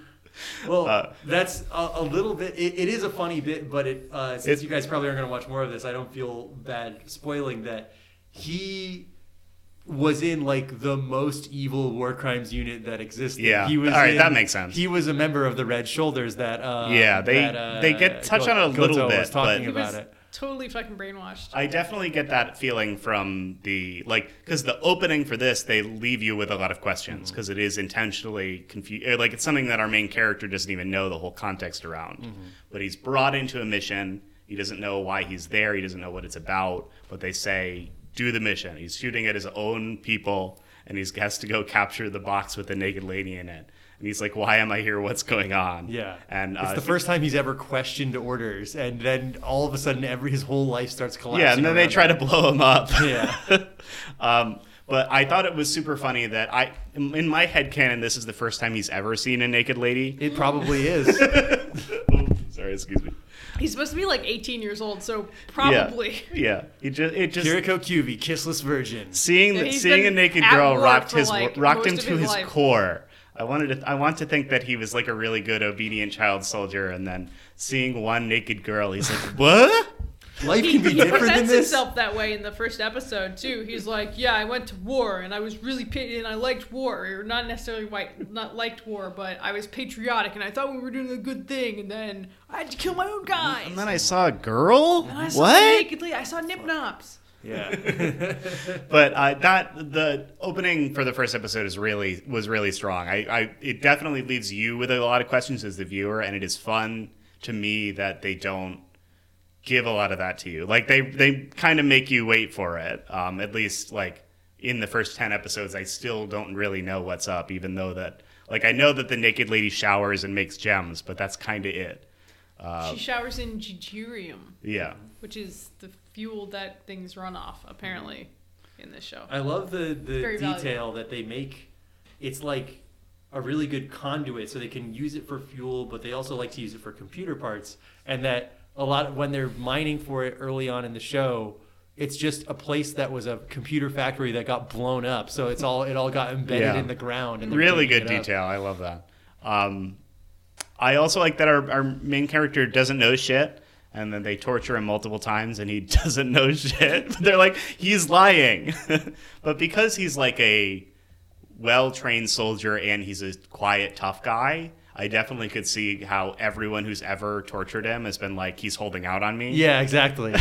Well, Uh, that's a, a little bit. It, it is a funny bit, but it uh, since It- you guys probably aren't going to watch more of this, I don't feel bad spoiling that he was in like the most evil war crimes unit that existed. Yeah. he was. All right, in- that makes sense. He was a member of the Red Shoulders. That uh, Yeah, they- that, uh, they get touch on it a little was bit, he was talking about was it. Totally fucking brainwashed. I definitely get that feeling from the like because the opening for this they leave you with a lot of questions mm-hmm. because is intentionally confused. Eh, like it's something that our main character doesn't even know the whole context around. Mm-hmm. But he's brought into a mission. He doesn't know why he's there. He doesn't know what it's about. But they say do the mission. He's shooting at his own people, and he has to go capture the box with the naked lady in it. And he's like, "Why am I here? What's going on?" Yeah, and it's uh, the first time he's ever questioned orders, and then all of a sudden, every his whole life starts collapsing. Yeah, and then they try him. to blow him up. Yeah. um, but I thought it was super funny that I, in my head canon, this is the first time he's ever seen a naked lady. It probably is. Sorry, excuse me. He's supposed to be like 18 years old, so probably. Yeah, it just it just Kiriko Kyuvi, kissless virgin. seeing Yeah, the, seeing a naked girl rocked his like, rocked him to his his life. core. I wanted to I want to think that he was like a really good obedient child soldier, and then seeing one naked girl, he's like, "What?" Life he, can be he different than presents this. himself that way in the first episode too. He's like, "Yeah, I went to war and I was really pa- and I liked war, or not necessarily white, not liked war, but I was patriotic and I thought we were doing a good thing, and then I had to kill my own guys. And then I saw a girl. And I saw What? Nakedly, I saw Nip Nops. Yeah. but uh, that the opening for the first episode is really was really strong. I, I it definitely leaves you with a lot of questions as the viewer, and it is fun to me that they don't give a lot of that to you. Like they they kind of make you wait for it. Um, at least like in the first ten episodes, I still don't really know what's up, even though that like I know that the naked lady showers and makes gems, but that's kind of it. Uh, she showers in Jijirium, yeah. which is the fuel that things run off, apparently, in this show. I love the the Very detail valuable. that they make. It's like a really good conduit, so they can use it for fuel, but they also like to use it for computer parts. And that a lot of, when they're mining for it early on in the show, it's just a place that was a computer factory that got blown up. So it's all it all got embedded Yeah. in the ground. And really good it up. detail. I love that. Um, I also like that our, our main character doesn't know shit, and then they torture him multiple times, and he doesn't know shit. But they're like, he's lying, but because he's like a well-trained soldier and he's a quiet, tough guy. I definitely could see how everyone who's ever tortured him has been like, he's holding out on me. Yeah, exactly.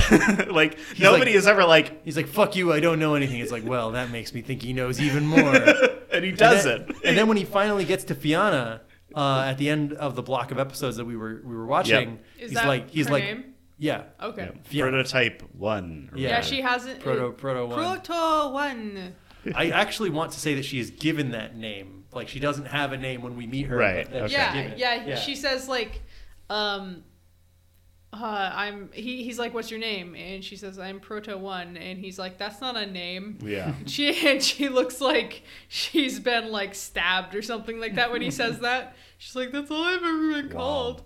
like nobody like- is ever like, He's like, "Fuck you! I don't know anything." It's like, well, that makes me think he knows even more. and he does and and then when he finally gets to Fiona uh, at the end of the block of episodes that we were we were watching, Is he's that like, he's her like, name? yeah, Okay. Fiona. Prototype one. Yeah. Yeah, she hasn't. Proto Proto one. Proto one. I actually want to say that she is given that name. Like she doesn't have a name when we meet her. Right, but that okay. she's Yeah, given it. yeah, She says like, um, uh, I'm. He, he's like, "What's your name?" And she says, "I'm Proto One." And he's like, "That's not a name." Yeah. She and she looks like she's been like stabbed or something like that when he says that. She's like, "That's all I've ever been called."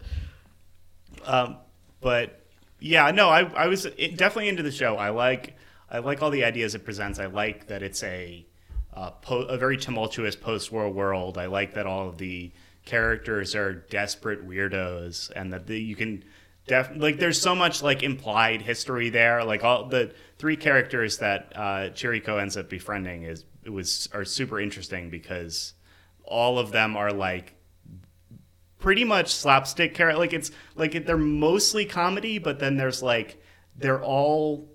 Um, but yeah, no, I, I was definitely into the show. I like I like all the ideas it presents. I like that it's a uh, po- a very tumultuous post-war world. I like that all of the characters are desperate weirdos, and that the, you can def- like there's so much like implied history there. Like all the three characters that uh, Chiriko ends up befriending is it was are super interesting because all of them are like pretty much slapstick character. Like it's like they're mostly comedy, but then there's like they're all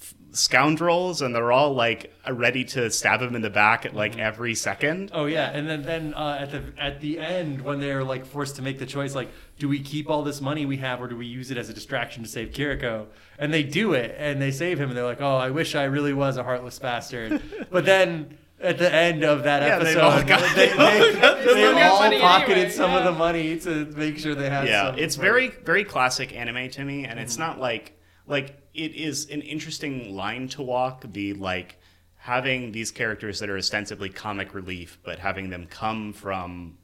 f- scoundrels and they're all like ready to stab him in the back at like every second. Oh yeah, and then then uh, at the at the end when they're like forced to make the choice, like, do we keep all this money we have or do we use it as a distraction to save Kiriko? And they do it, and they save him, and they're like, oh, I wish I really was a heartless bastard. but then at the end of that Yeah, episode, they, they, they They've all pocketed anyway, some of yeah. the money to make sure they had. yeah, it's for- very very classic anime to me, and it's not like like it is an interesting line to walk. The like having these characters that are ostensibly comic relief, but having them come from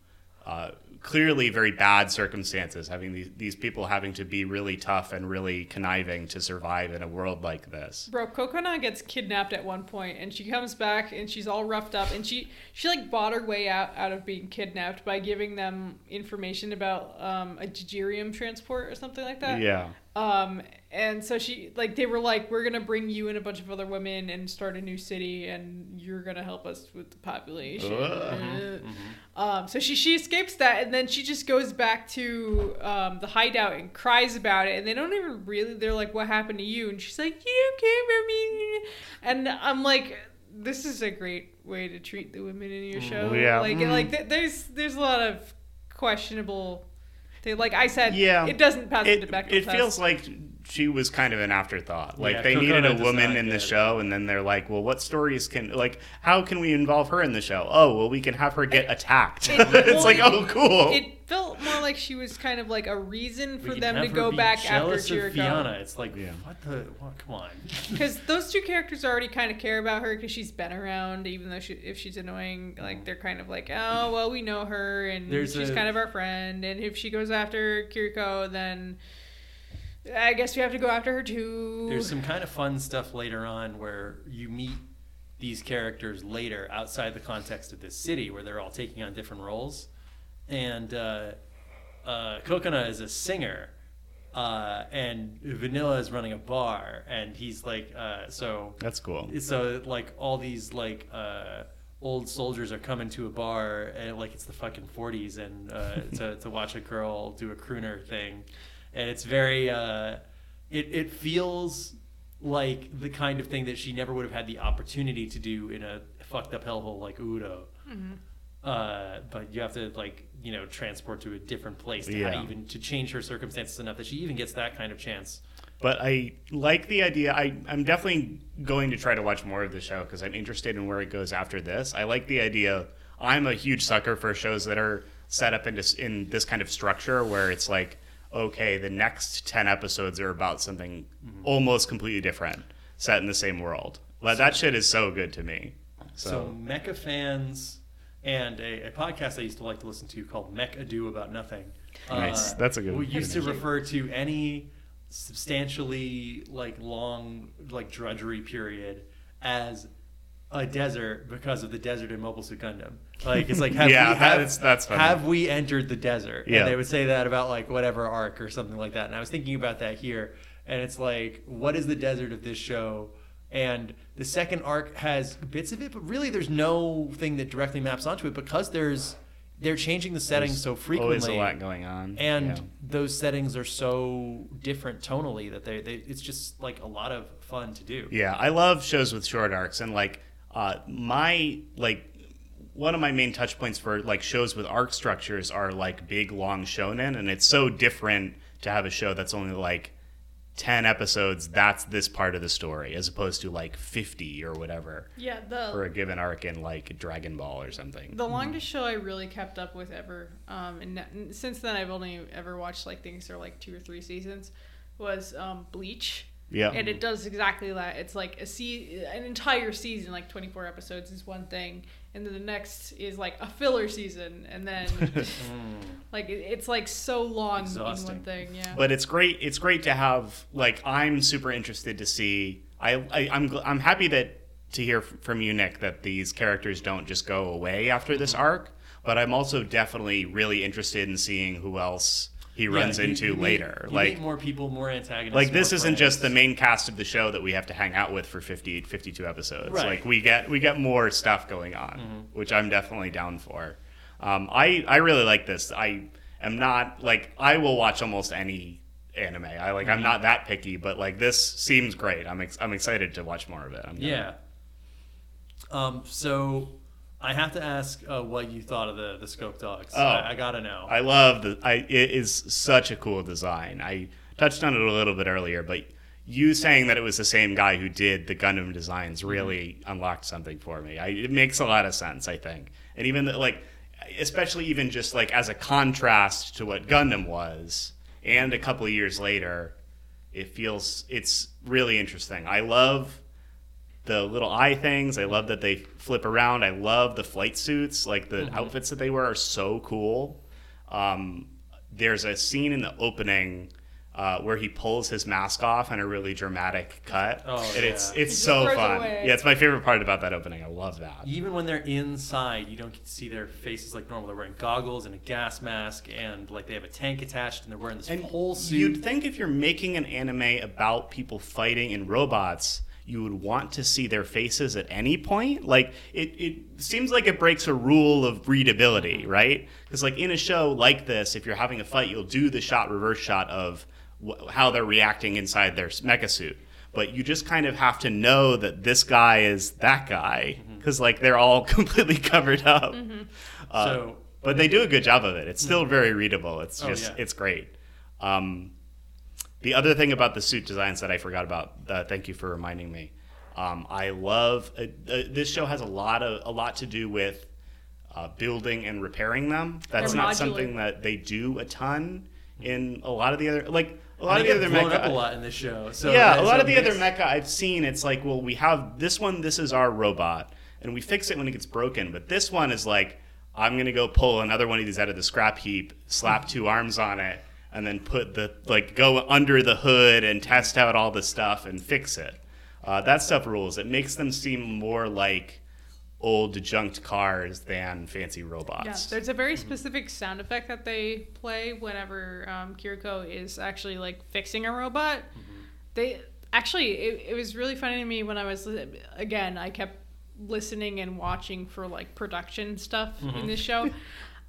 uh, clearly very bad circumstances, having these, these people having to be really tough and really conniving to survive in a world like this. Bro, Kokona gets kidnapped at one point, and she comes back, and she's all roughed up, and she she like bought her way out out of being kidnapped by giving them information about um, a Jijirium transport or something like that. Yeah. Um, and so she like they were like, we're gonna bring you and a bunch of other women and start a new city, and you're gonna help us with the population. Uh, Um, so she she escapes that, and then she just goes back to um, the hideout and cries about it. And they don't even really. They're like, "What happened to you?" And she's like, "You don't care about me." And I'm like, "This is a great way to treat the women in your show." Yeah. Like, Mm. like th- there's there's a lot of questionable. They, like I said, Yeah. it doesn't pass the It, Bechdel it test. feels like she was kind of an afterthought. Like Yeah, they Kokona needed a woman in the get- show, and then they're like, "Well, what stories can like? How can we involve her in the show? Oh, well, we can have her get attacked. it- it's well, like, it- oh, cool. It felt more like she was kind of like a reason for can them to go be back after jealous of Fiona. It's like, Yeah. what the? What, come on. Because those two characters already kind of care about her because she's been around, even though she, if she's annoying, like they're kind of like, oh well, we know her and There's she's a- kind of our friend, and if she goes after Kiriko, then I guess we have to go after her too. There's some kind of fun stuff later on where you meet these characters later outside the context of this city where they're all taking on different roles. And uh, uh, Kokona is a singer. uh, and Vanilla is running a bar, and he's like, uh, so That's cool. so like all these like uh, old soldiers are coming to a bar and like it's the fucking 40s and uh, to, to watch a girl do a crooner thing and it's very uh, it, it feels like the kind of thing that she never would have had the opportunity to do in a fucked up hellhole like Udo uh, but you have to like you know transport to a different place to Yeah. even to change her circumstances enough that she even gets that kind of chance But I like the idea. I, I'm definitely going to try to watch more of the show because I'm interested in where it goes after this. I like the idea. I'm a huge sucker for shows that are set up in this, in this kind of structure where it's like, okay, the next 10 episodes are about something almost completely different, set in the same world. Like, that shit is so good to me. So, So, Mecha fans and a, a podcast I used to like to listen to called Mech Ado About Nothing. uh, Nice. That's a good We used to refer to any substantially like long like drudgery period as a desert because of the desert in Mobile Suit Gundam. Like it's like have Yeah, we, have, that's- that's funny. have we entered the desert? Yeah. And they would say that about like whatever arc or something like that. And I was thinking about that here, and it's like, what is the desert of this show? And the second arc has bits of it, but really there's no thing that directly maps onto it because there's they're changing the settings so frequently. always a lot going on. And Yeah. those settings are so different tonally that they, they it's just like a lot of fun to do. Yeah, I love shows with short arcs, and like uh, my like one of my main touch points for like shows with arc structures are like big long shonen, and it's so different to have a show that's only like ten episodes. That's this part of the story, as opposed to like fifty or whatever Yeah, for a given arc in like Dragon Ball or something. the longest show I really kept up with ever, um, and, n- since then I've only ever watched like things that are like two or three seasons, was um, Bleach. Yeah. and it does exactly that. It's like a se- an entire season, like twenty four episodes, is one thing, and then the next is like a filler season, and then mm. like it's like so long in one thing. Yeah. but it's great it's great to have like i'm super interested to see i, I i'm i'm happy that to hear from you nick that these characters don't just go away after this mm-hmm. arc but i'm also definitely really interested in seeing who else he Yeah, runs you- into you later like more people, more antagonists. like this isn't just the main cast of the show that we have to hang out with for 50 52 episodes Right. like we get we get more stuff going on Mm-hmm. which i'm definitely down for um, i i really like this i am not like i will watch almost any anime i like Mm-hmm. i'm not that picky but like this seems great i'm ex- i'm excited to watch more of it I'm Yeah. Um. So I have to ask uh, what you thought of the the scope dogs. Oh. I, I gotta know. I love the. I it is such a cool design. I touched on it a little bit earlier, but you saying that it was the same guy who did the Gundam designs really unlocked something for me. I, it makes a lot of sense, I think, and even the, like, especially even just like as a contrast to what Gundam was, and a couple of years later, it feels it's really interesting. I love the little eye things. I love that they flip around. I love the flight suits. Like the outfits that they wear are so cool. Um, there's a scene in the opening uh, where he pulls his mask off in a really dramatic cut. Oh, and it's yeah. it's just so fun. away. Yeah, it's my favorite part about that opening. I love that. Even when they're inside, you don't get to see their faces like normal. They're wearing goggles and a gas mask, and like they have a tank attached, and they're wearing this And whole suit. you'd think if you're making an anime about people fighting in robots, you would want to see their faces at any point. Like it, it seems like it breaks a rule of readability, right? Because like in a show like this, if you're having a fight, you'll do the shot reverse shot of wh- how they're reacting inside their mecha suit. But you just kind of have to know that this guy is that guy because like they're all completely covered up. Uh, So- but they do a good job of it. It's still very readable. It's Oh, just yeah. it's great. Um, the other thing about the suit designs that I forgot about, uh, thank you for reminding me. Um, I love uh, uh, this show has a lot of a lot to do with uh, building and repairing them. That's They're not modular. something that they do a ton in a lot of the other like a lot they of the get other mecha. up a lot in this show. So yeah, a lot of the it other mecha I've seen, it's like, well, we have this one. This is our robot, and we fix it when it gets broken. But this one is like, I'm gonna go pull another one of these out of the scrap heap, slap two arms on it, and then put the like go under the hood and test out all the stuff and fix it. Uh, that stuff rules. It makes them seem more like old junked cars than fancy Yeah, robots. there's a very specific sound effect that they play whenever um, Kiriko is actually like fixing a robot. They actually, it, it was really funny to me when I was again. I kept listening and watching for like production stuff in this show.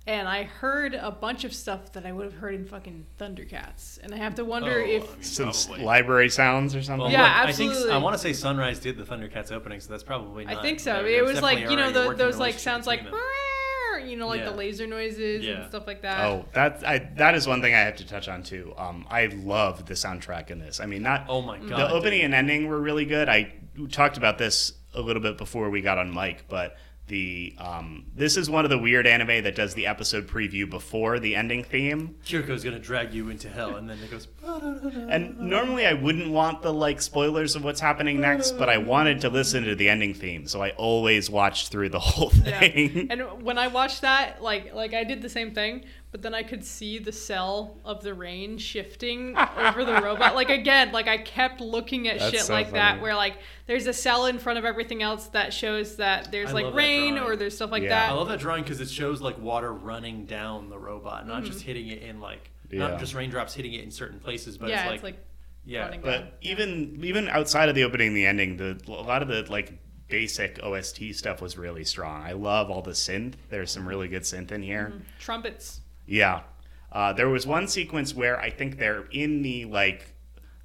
And I heard a bunch of stuff that I would have heard in fucking Thundercats, and I have to wonder Oh, if I mean, Some probably. library sounds or something. Well, Yeah, look, I think. I want to say Sunrise did the Thundercats opening, so that's probably not. I think so. there. It was like you know the, those like sounds like them. you know like Yeah. the laser noises Yeah. and stuff like that. Oh, that I, that is one thing I have to touch on too. Um, I love the soundtrack in this. I mean, not Oh my god, the opening dude. and ending were really good. I talked about this a little bit before we got on mic, but the um, this is one of the weird anime that does the episode preview before the ending theme. Kiriko's gonna drag you into hell, and then it goes. And normally I wouldn't want the like spoilers of what's happening next, but I wanted to listen to the ending theme, so I always watched through the whole Yeah. thing. And when I watched that, like like I did the same thing, but then I could see the cell of the rain shifting over the robot. Like again, like I kept looking at That's shit so like that where like there's a cell in front of everything else that shows that there's I like rain or there's stuff like that. Yeah. I love that drawing because it shows like water running down the robot, not Mm-hmm. just hitting it in like Yeah. not just raindrops hitting it in certain places, but yeah, it's it's like, like yeah. But down. even even outside of the opening and the ending, the a lot of the like basic OST stuff was really strong. I love all the synth. There's some really good synth in here. trumpets. Yeah. Uh, there was one sequence where I think they're in the like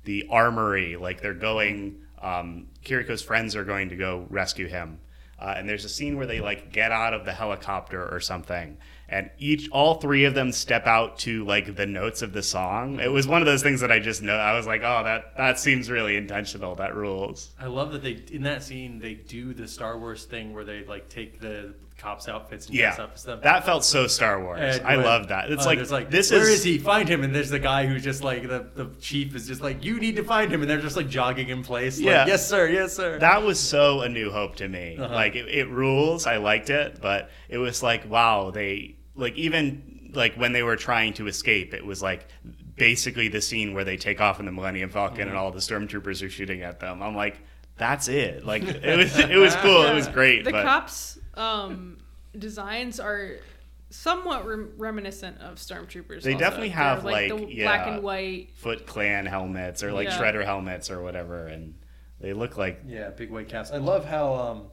the armory, like they're going. Um, Kiriko's friends are going to go rescue him, uh, and there's a scene where they like get out of the helicopter or something, and each all three of them step out to like the notes of the song. It was one of those things that I just know. I was like, oh, that that seems really intentional. That rules. I love that they in that scene they do the Star Wars thing where they like take the cops' outfits and dress Yeah, up as that felt so Star Wars. And I when- love that. It's uh, like, there's like this where is, is he? Find him, and there's the guy who's just like the the chief is just like you need to find him, and they're just like jogging in place. like, Yeah. yes sir, yes sir. that was so a new hope to me Uh-huh. like it, it rules i liked it but it was like wow they like even like when they were trying to escape it was like basically the scene where they take off in the millennium falcon Mm-hmm. and all the stormtroopers are shooting at them i'm like that's it like it was it was cool it was great The but cops' um, designs are somewhat rem- reminiscent of stormtroopers. They also. definitely They're, have, the like, black and white. foot clan helmets or like Yeah. shredder helmets or whatever and they look like Yeah, big white caps. I love how um,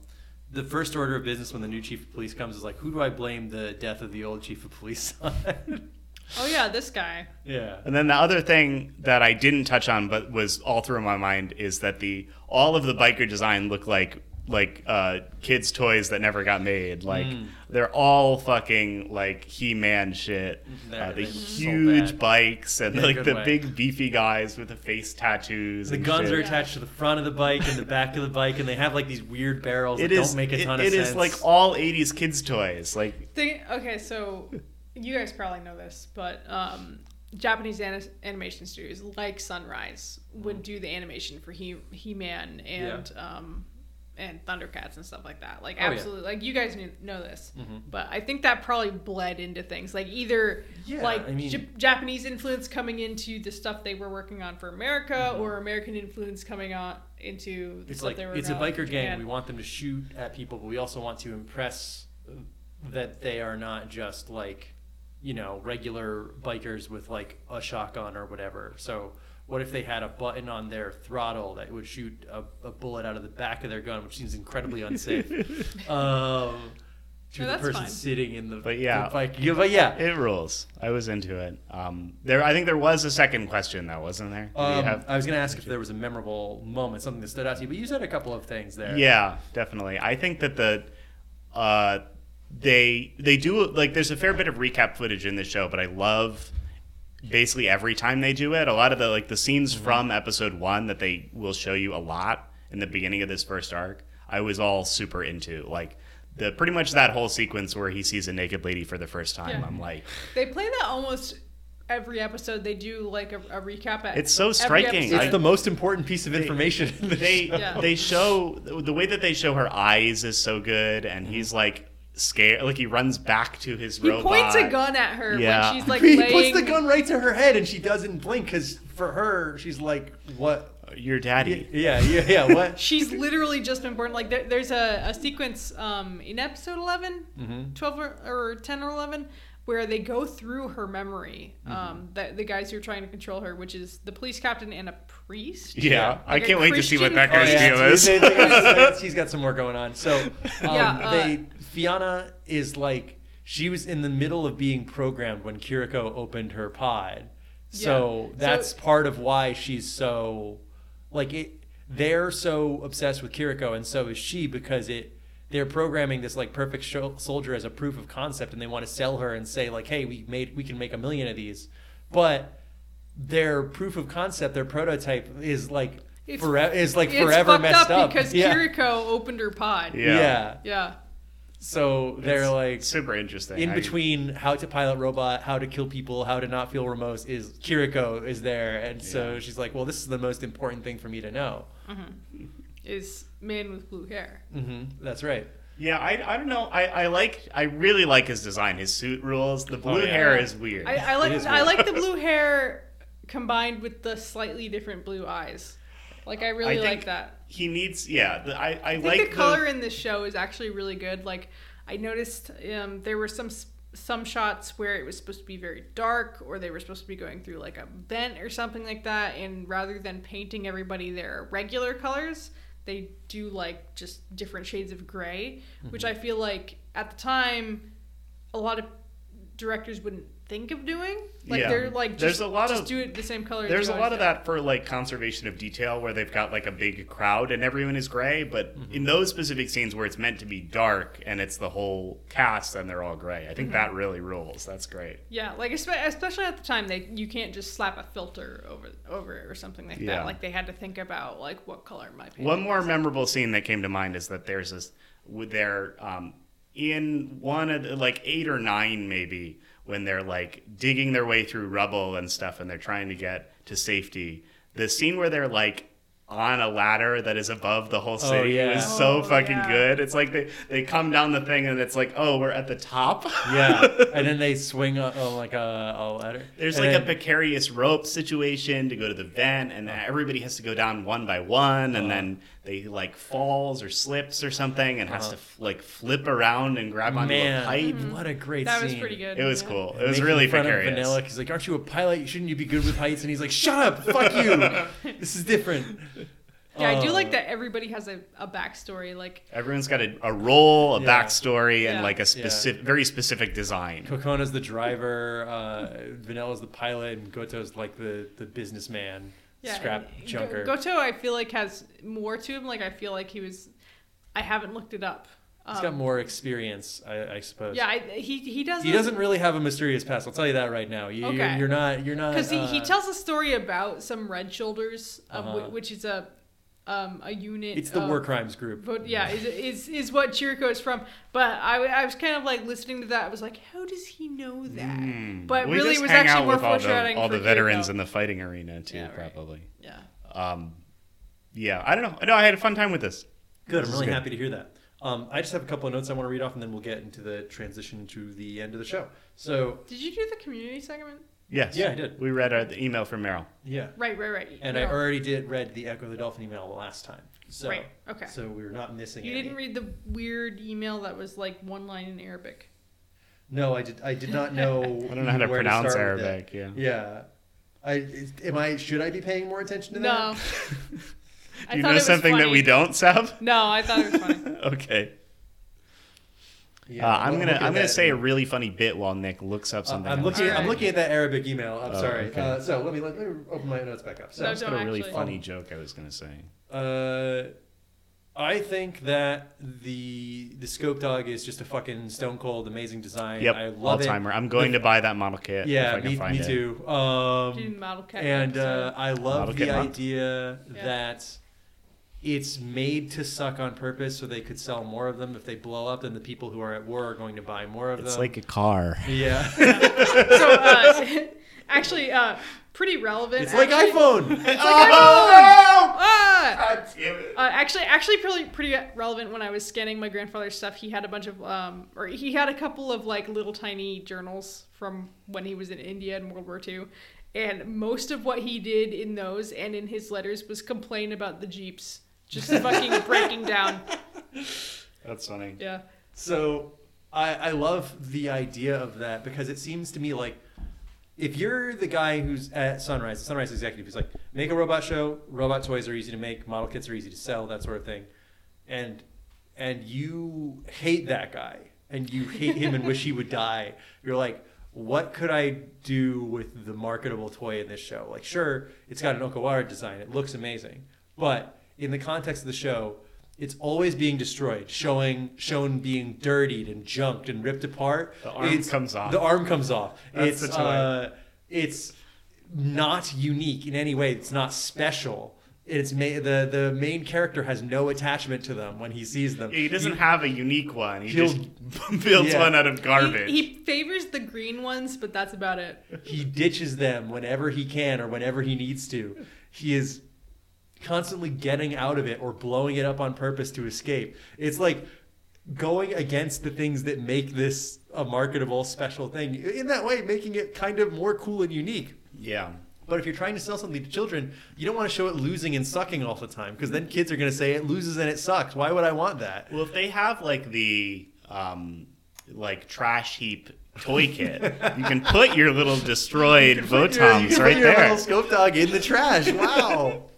the first order of business when the new chief of police comes is like, who do I blame the death of the old chief of police on? Oh yeah, this guy. yeah. And then the other thing that I didn't touch on, but was all through my mind, is that the all of the biker design look like like uh, kids' toys that never got made. Like they're all fucking like He-Man shit. Uh, the they're so huge bikes and In a like the way. big beefy guys with the face tattoos. The and guns shit. are attached to the front of the bike and the back of the bike, and they have like these weird barrels It that is. don't make a it- ton it of is sense. It is like all '80s kids' toys. Like Thing, okay, so you guys probably know this, but um, Japanese ani- animation studios like Sunrise would do the animation for He He Man and um, and Thundercats and stuff like that. Like Oh, yeah. absolutely, like you guys knew, know this, mm-hmm. but I think that probably bled into things like either Yeah, like I mean- J- Japanese influence coming into the stuff they were working on for America, mm-hmm. or American influence coming on into the it's stuff like they were it's a working on for biker gang. We want them to shoot at people, but we also want to impress uh, that they are not just like you know regular bikers with like a shotgun or whatever. So what if they had a button on their throttle that would shoot a, a bullet out of the back of their gun, which seems incredibly unsafe. um, to No, the that's person fine. sitting in the, But yeah. the bike. Yeah, but yeah. it rules. I was into it. Um, there, I think there was a second question though, wasn't there? Did you Um, have- I was going to ask if there was a memorable moment, something that stood out to you, but you said a couple of things there. Yeah, definitely. I think that the uh, they they do like there's a fair bit of recap footage in this show, but I love basically every time they do it. A lot of the like the scenes Mm-hmm. from episode one that they will show you a lot in the beginning of this first arc. I was all super into like the pretty much that whole sequence where he sees a naked lady for the first time. Yeah. I'm like, They play that almost every episode. They do like a, a recap. At It's so every striking. It's I- the most important piece of information. in the they show. Yeah. they show the way that they show her eyes is so good, and he's like scared, like he runs back to his he robot. He points a gun at her Yeah. when she's like he laying. puts the gun right to her head and she doesn't blink because for her she's like what your daddy. Yeah, yeah, yeah. What? She's literally just been born. Like there, there's a, a sequence um, in episode 11, Mm-hmm. 12 or, or 10 or 11 where they go through her memory. Mm-hmm. Um, the, the guys who are trying to control her, which is the police captain and a priest. Yeah, I Like a can't wait to see what that guy's deal is. She's got some more going on. So, um, Yeah, uh, they Fiona is like she was in the middle of being programmed when Kiriko opened her pod. So Yeah. that's So- part of why she's so like it. They're so obsessed with Kiriko, and so is she because it. They're programming this like perfect sho- soldier as a proof of concept, and they want to sell her and say like, "Hey, we made we can make a million of these," but their proof of concept, their prototype is like It's- forever is like It's forever messed up up because yeah. Kiriko opened her pod. Yeah. yeah. Yeah. So they're It's like super interesting. in I- between how to pilot robot, how to kill people, how to not feel remorse is Kiriko is there, and so she's like, well, this is the most important thing for me to know. Is man with blue hair. hmm That's right. Yeah, I, I don't know. I, I like I really like his design. His suit rules. The blue Oh, yeah. hair is weird. I, I like is I like the blue hair combined with the slightly different blue eyes. Like I really I think like that. He needs yeah. The, I I, I think like the color in this show is actually really good. Like I noticed um, there were some some shots where it was supposed to be very dark, or they were supposed to be going through like a vent or something like that. And rather than painting everybody their regular colors, they do like just different shades of gray, which Mm-hmm. I feel like at the time a lot of directors wouldn't think of doing. Like Yeah. they're like just, There's a lot just of- do it the same color. There's you a lot of do. that for like conservation of detail where they've got like a big crowd and everyone is gray, but Mm-hmm. in those specific scenes where it's meant to be dark and it's the whole cast and they're all gray, I think Mm-hmm. that really rules. That's great. Yeah, like especially at the time, they you can't just slap a filter over over it or something like Yeah. that. Like they had to think about like what color am I painting. One more this? memorable scene that came to mind is that there's this with their um, in one of the, like eight or nine maybe when they're like digging their way through rubble and stuff and they're trying to get to safety. The scene where they're like on a ladder that is above the whole oh, city yeah. is so Oh, fucking yeah. good. It's like they, they come down the thing and it's like, oh, we're at the top. Yeah, and then they swing on, on like a, a ladder. There's And like then- a precarious rope situation to go to the vent, and everybody has to go down one by one, and uh-huh. then they like falls or slips or something, and has to f- like flip around and grab onto man, a pipe. what a great That scene. was pretty good. It was yeah. cool. It was Making really fun of. Vanilla. He's like, "Aren't you a pilot? Shouldn't you be good with heights?" And he's like, "Shut up, fuck you. this is different." Yeah, I do Oh. like that everybody has a, a backstory. Like Everyone's got a, a role, a Yeah. backstory, and like a specific, very specific design. Kokona's the driver, uh, Vanilla's the pilot, and Goto's like the, the businessman, yeah, scrap junker. Go- Goto, I feel like has more to him. Like I feel like he was. I haven't looked it up. He's got more experience, I, I suppose. Yeah, I, he he doesn't. He doesn't really have a mysterious past. I'll tell you that right now. You, Okay. you're, you're not. You're not. because he, he uh, tells a story about some red shoulders, um, Uh-huh. wh- which is a um, a unit. It's the of- war crimes group. But yeah, is, is is what Chirico is from. But I, I was kind of like listening to that. I was like, how does he know that? Hmm. But we really, it was hang actually more with all the, all for the veterans Kiriko. in the fighting arena too, Yeah, right. probably. Yeah. Um, yeah, I don't know. No, I had a fun time with this. Good. This I'm is really good. happy to hear that. Um, I just have a couple of notes I want to read off, and then we'll get into the transition to the end of the show. So Did you do the community segment? Yes. Yeah, I did. We read uh, the email from Meryl. yeah, Right, right, right. and No. I already did read the Echo the Dolphin email the last time. So, Right, okay. So we were not missing. You any. didn't read the weird email that was like one line in Arabic. No, I did. I did not know. I don't know how to pronounce start Arabic. Yeah. Yeah. I is- am I. Should I be paying more attention to No. that? I you thought know it was something that funny. we don't, Sab? No, I thought it was funny. okay. Yeah, uh, I'm gonna I'm gonna that. say a really funny bit while Nick looks up Uh, something. I'm looking. the I'm looking at that Arabic email. I'm Oh, sorry. okay. Uh, so let me let me open my notes back up. So No, I've got a really actually. funny joke I was gonna say. Uh, I think that the the scope dog is just a fucking stone cold amazing design. Yep, I all love it. timer. I'm going to buy that model kit. Yeah, if I can me, find me it. too. Did Um, model cat and uh. I love Model the idea Yeah. that it's made to suck on purpose, so they could sell more of them. If they blow up, then the people who are at war are going to buy more of It's them. It's like a car. yeah, so uh, actually, uh, pretty relevant. it's like iPhone. It's like iPhone! Ah! Uh, actually, actually, pretty pretty relevant. When I was scanning my grandfather's stuff, he had a bunch of, um, or he had a couple of like little tiny journals from when he was in India in World War II, And most of what he did in those and in his letters was complain about the Jeeps just fucking breaking down. That's funny. Yeah. So I, I love the idea of that because it seems to me like if you're the guy who's at Sunrise, the Sunrise executive who's like, make a robot show, robot toys are easy to make, model kits are easy to sell, that sort of thing. And and you hate that guy and you hate him and wish he would die. You're like, what could I do with the marketable toy in this show? Like, sure, it's got an Okawara design, it looks amazing. But in the context of the show, it's always being destroyed, showing shown being dirtied and junked and ripped apart. The arm It's- comes off. The arm comes off. That's it's the toy. uh, it's not unique in any way. It's not special. It's ma- the the main character has no attachment to them when he sees them. He doesn't have a unique one. He just builds Yeah. one out of garbage. He, he favors the green ones, but that's about it. he ditches them whenever he can or whenever he needs to. He is constantly getting out of it or blowing it up on purpose to escape. It's like going against the things that make this a marketable special thing. In that way, making it kind of more cool and unique. yeah. But if you're trying to sell something to children, you don't want to show it losing and sucking all the time because then kids are going to say it loses and it sucks. Why would I want that? Well, if they have like the um, like trash heap toy kit, you can put your little destroyed Put your- you Votoms right your there. little scope dog in the trash. Wow.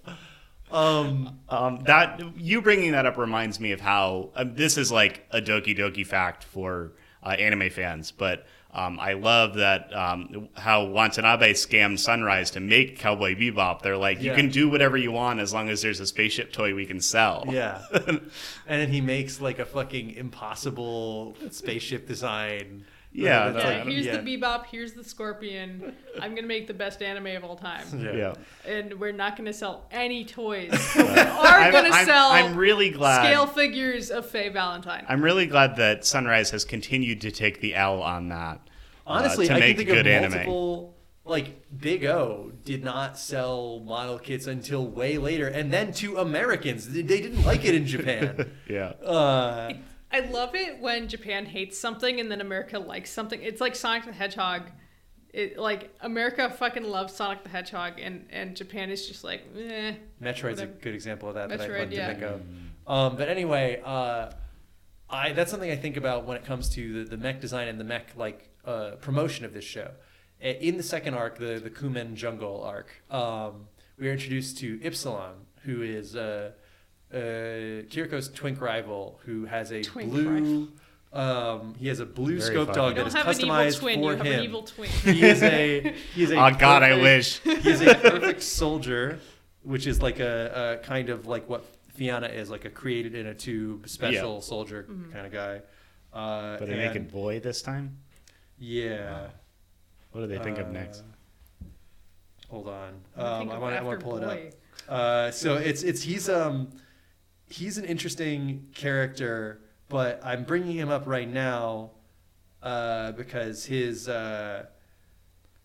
Um, Um, that you bringing that up reminds me of how um, this is like a Doki Doki fact for uh, anime fans, but um, I love that um, how Watanabe scammed Sunrise to make Cowboy Bebop. They're like, you Yeah. can do whatever you want as long as there's a spaceship toy we can sell. Yeah. and then he makes like a fucking impossible spaceship design. Yeah, That's Yeah, like- here's yeah. the Bebop, here's the Scorpion. I'm gonna make the best anime of all time. yeah. And we're not gonna sell any toys. We are I'm, gonna I'm- sell I'm really glad. scale figures of Faye Valentine. I'm really glad that Sunrise has continued to take the L on that. uh, Honestly, to I make can think good of anime. multiple. Like Big O did not sell model kits until way later, and then to Americans, they they didn't like it in Japan. Yeah. uh, I love it when Japan hates something and then America likes something. It's like Sonic the Hedgehog. It like America fucking loves Sonic the Hedgehog and and Japan is just like, eh. Metroid's a good example of that that I Metroid, wanted yeah. to think of. Um, but anyway, uh, I that's something I think about when it comes to the, the mech design and the mech like uh, promotion of this show. In the second arc, the the Kummen Jungle arc, um, we are introduced to Ypsilon, who is uh, uh, Kiriko's twink rival, who has a Twink blue. Um, he has a blue Very scope funny. dog You that don't have an evil customized twin, for you have him. an evil twin. He is a he is a Oh God, I wish. he is a perfect soldier, which is like a, a kind of like what Fiona is, like a created in a tube special soldier kind of guy. Uh, But they make and- it boy this time. Yeah. What do they think of Uh, next? Hold on. I Um, I want I want to pull it up. Uh, so it's it's he's um he's an interesting character, but I'm bringing him up right now uh, because his uh,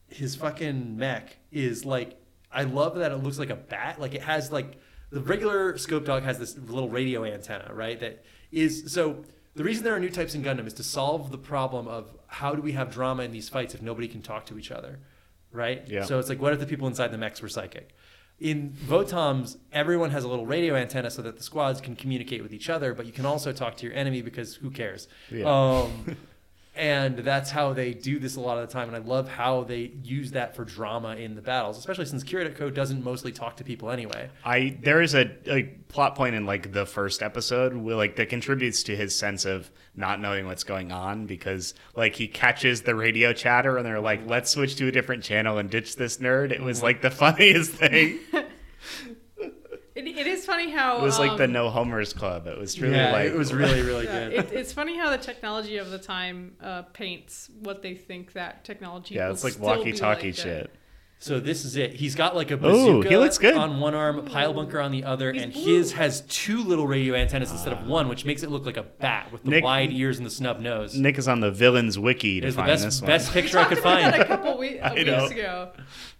his fucking mech is like I love that it looks like a bat. Like it has like the regular scope dog has this little radio antenna, right? That is so. The reason there are new types in Gundam is to solve the problem of how do we have drama in these fights if nobody can talk to each other, right? Yeah. So it's like, what if the people inside the mechs were psychic? In Votoms, everyone has a little radio antenna so that the squads can communicate with each other, but you can also talk to your enemy because who cares? Yeah. Um, and that's how they do this a lot of the time. And I love how they use that for drama in the battles, especially since Kiriko doesn't mostly talk to people anyway. I there is a, a plot point in like the first episode where like that contributes to his sense of not knowing what's going on because like he catches the radio chatter and they're like let's switch to a different channel and ditch this nerd. It was like the funniest thing. It, it is funny how It was like the um, No Homers Club. It was truly yeah, like it was really, really good. it, it's funny how the technology of the time uh, paints what they think that technology. yeah, will it's like walkie-talkie like, shit. So this is it. He's got like a Ooh, bazooka he looks good. on one arm, a pile bunker on the other, and his has two little radio antennas instead of one, which makes it look like a bat with the Nick- wide ears and the snub nose. Nick is on the villains wiki to It the find this best one. best picture I could about that a couple we- I know. weeks ago.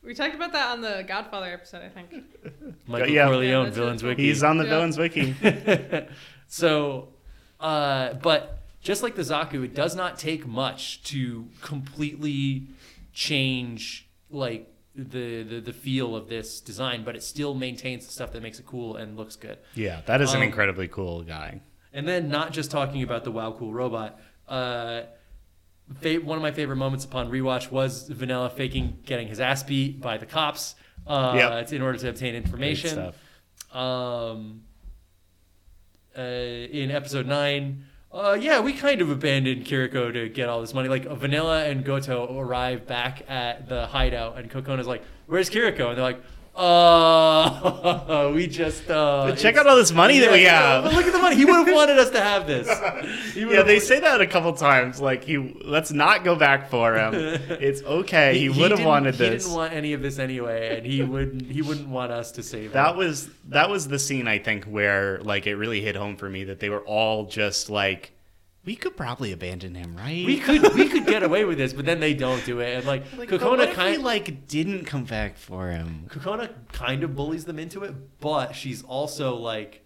We talked about that on the Godfather episode, I think. Michael Yeah. Corleone, that's villains wiki. He's on the Yeah. villains wiki. so, uh, but just like the Zaku, it does not take much to completely change like the, the the feel of this design, but it still maintains the stuff that makes it cool and looks good. Yeah, that is an Um, incredibly cool guy. And then not just talking about the wow cool robot. Uh, fa- one of my favorite moments upon rewatch was Vanilla faking getting his ass beat by the cops. Uh, Yep. in order to obtain information. stuff. Um, uh, in episode nine, uh, yeah, we kind of abandoned Kiriko to get all this money. Like Vanilla and Goto arrive back at the hideout, and Kokona's like, "Where's Kiriko?" And they're like, "Uh, we just uh, But check out all this money that we yeah, But have. look at the money. He would have wanted us to have this. Yeah, they say that a couple times. Like he, let's not go back for him. It's okay. He, would have wanted this. He didn't want any of this anyway, and he wouldn't. He wouldn't want us to save that him. was that was the scene I think where like it really hit home for me that they were all just like, we could probably abandon him, right? we could we could get away with this, but then they don't do it, and like, Like, Kokona what if we kind like didn't come back for him? Kokona kind of bullies them into it, but she's also like,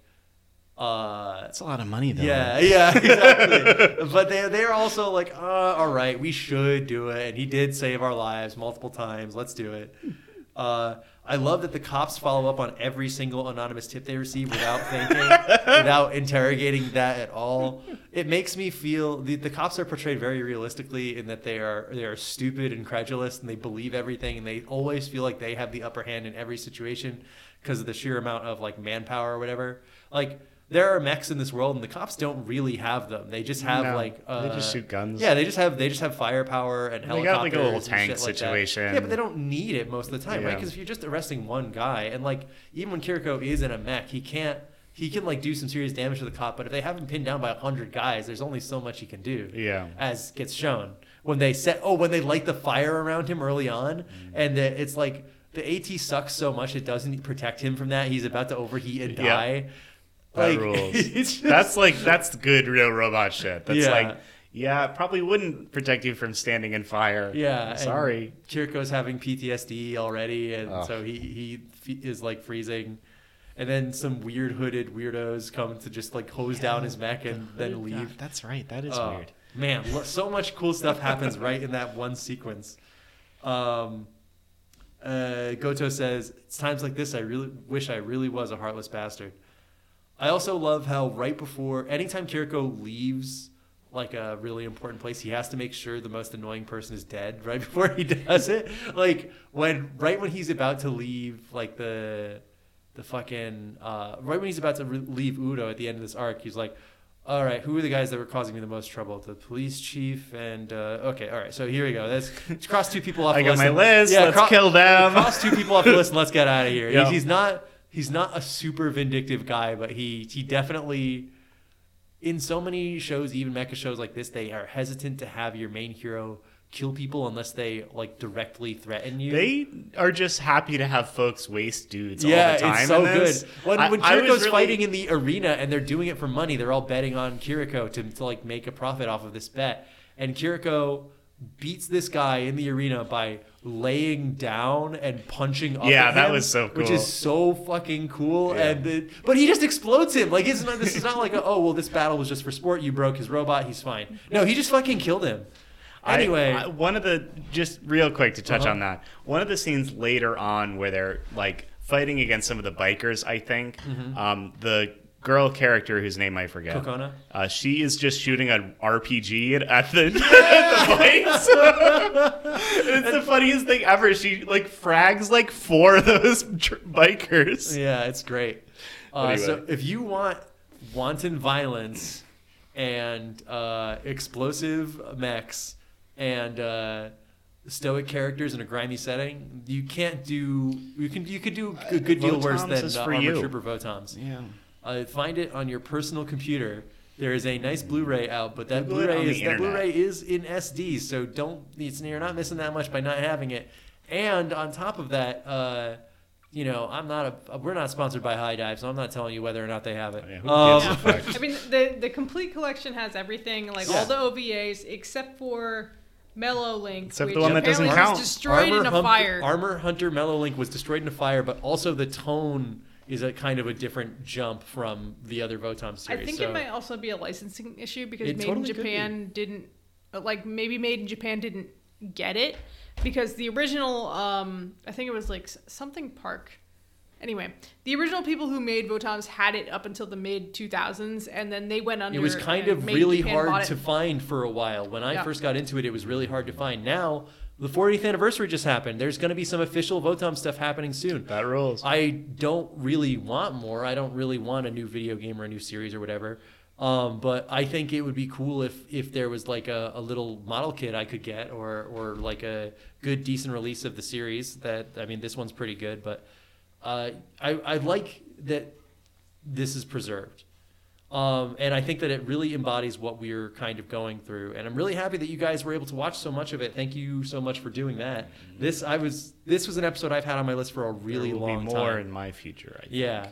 uh, That's a lot of money, though. yeah, yeah, exactly. but they they're also like, uh, all right, we should do it, and he did save our lives multiple times. Let's do it. Uh, I love that the cops follow up on every single anonymous tip they receive without thinking, without interrogating that at all. It makes me feel the, the cops are portrayed very realistically in that they are they are stupid and credulous and they believe everything and they always feel like they have the upper hand in every situation because of the sheer amount of like manpower or whatever. Like there are mechs in this world and the cops don't really have them. They just have No, like uh, they just shoot guns. Yeah, they just have they just have firepower and They helicopters. got, like, a little tank shit like that. situation. Yeah, but they don't need it most of the time, right? Because if you're just arresting one guy, and like even when Kiriko is in a mech, he can't. He can like do some serious damage to the cop, but if they have him pinned down by hundred guys, there's only so much he can do. Yeah. As gets shown when they set. Oh, when they light the fire around him early on, Mm. and the, it's like the AT sucks so much it doesn't protect him from that. He's about to overheat and die. Yeah. Die. That Like, rules. just- that's like that's good real robot shit. That's Yeah. like yeah, probably wouldn't protect you from standing in fire. Yeah, Sorry. Kiriko's having PTSD already, and Ugh. so he he is like freezing. And then some weird hooded weirdos come to just like hose down his mech and then leave. God, that's right. That is Oh, weird. Man, so much cool stuff happens right in that one sequence. Um, uh, Goto says, "It's times like this I really wish I really was a heartless bastard." I also love how right before, anytime Kiriko leaves like a really important place, he has to make sure the most annoying person is dead right before he does it. Like when right when he's about to leave, like the the fucking uh, right when he's about to re- leave Uoodo at the end of this arc, he's like, "All right, who are the guys that were causing me the most trouble? The police chief and uh, okay, all right. So here we go. Let's, let's cross two people off. I the got my list. Let's cro- kill them. Cross two people off the list and let's get out of here. Yep. He's, he's not he's not a super vindictive guy, but he he definitely in so many shows, even mecha shows like this, they are hesitant to have your main hero kill people unless they like directly threaten you. They are just happy to have folks waste dudes yeah, all the time. it's so good. When, I- when Kiriko's really- fighting in the arena and they're doing it for money, they're all betting on Kiriko to, to like make a profit off of this bet. And Kiriko beats this guy in the arena by laying down and punching up Yeah, at that him, was so cool. which is so fucking cool Yeah. and the, but he just explodes him like it's not this is not like a, oh well this battle was just for sport you broke his robot he's fine no he just fucking killed him anyway I- one of the just real quick to touch Uh-huh. on that. One of the scenes later on where they're like fighting against some of the bikers. I think um, the girl character whose name I forget. Kokona? Uh, she is just shooting an RPG at, at the, at the bikes. it's the funniest thing ever. She like frags like four of those tr- bikers. Yeah, it's great. Uh, So if you want wanton violence and uh, explosive mechs and uh, stoic characters in a grimy setting, you can't do. You can you could do a good deal worse than is uh, for Armor you. Trooper Votoms. Yeah. Uh, find it on your personal computer. There is a nice Blu-ray out, but that Blu-ray is that. Blu-ray is in SD, so don't it's, you're not missing that much by not having it. And on top of that, uh, you know, I'm not a we're not sponsored by HIDIVE, so I'm not telling you whether or not they have it. Yeah, Um, gives? I mean, the the complete collection has everything, like Yeah. all the OVAs except for Mellowlink, Except the one that doesn't count. was destroyed in a Hump- fire. Armor Hunter Mellowlink was destroyed in a fire, but also the tone is a kind of a different jump from the other Votom series. I think so- it might also be a licensing issue because Made totally in Japan didn't, like maybe Maiden Japan didn't get it because the original, um, I think it was like something Park. Anyway, the original people who made Votoms had it up until the mid 2000s, and then they went under. It was kind of really hard to find for a while. When I Yeah. first got into it, it was really hard to find. Now, the 40th anniversary just happened. There's going to be some official Votom stuff happening soon. That rules. I don't really want more. I don't really want a new video game or a new series or whatever. Um, but I think it would be cool if if there was like a, a little model kit I could get or or like a good decent release of the series. That I mean, this one's pretty good, but uh, I I like that this is preserved. Um, and I think that it really embodies what we're kind of going through. And I'm really happy that you guys were able to watch so much of it. Thank you so much for doing that. This I was this was an episode I've had on my list for a really long be more time. in my future. I think. Yeah.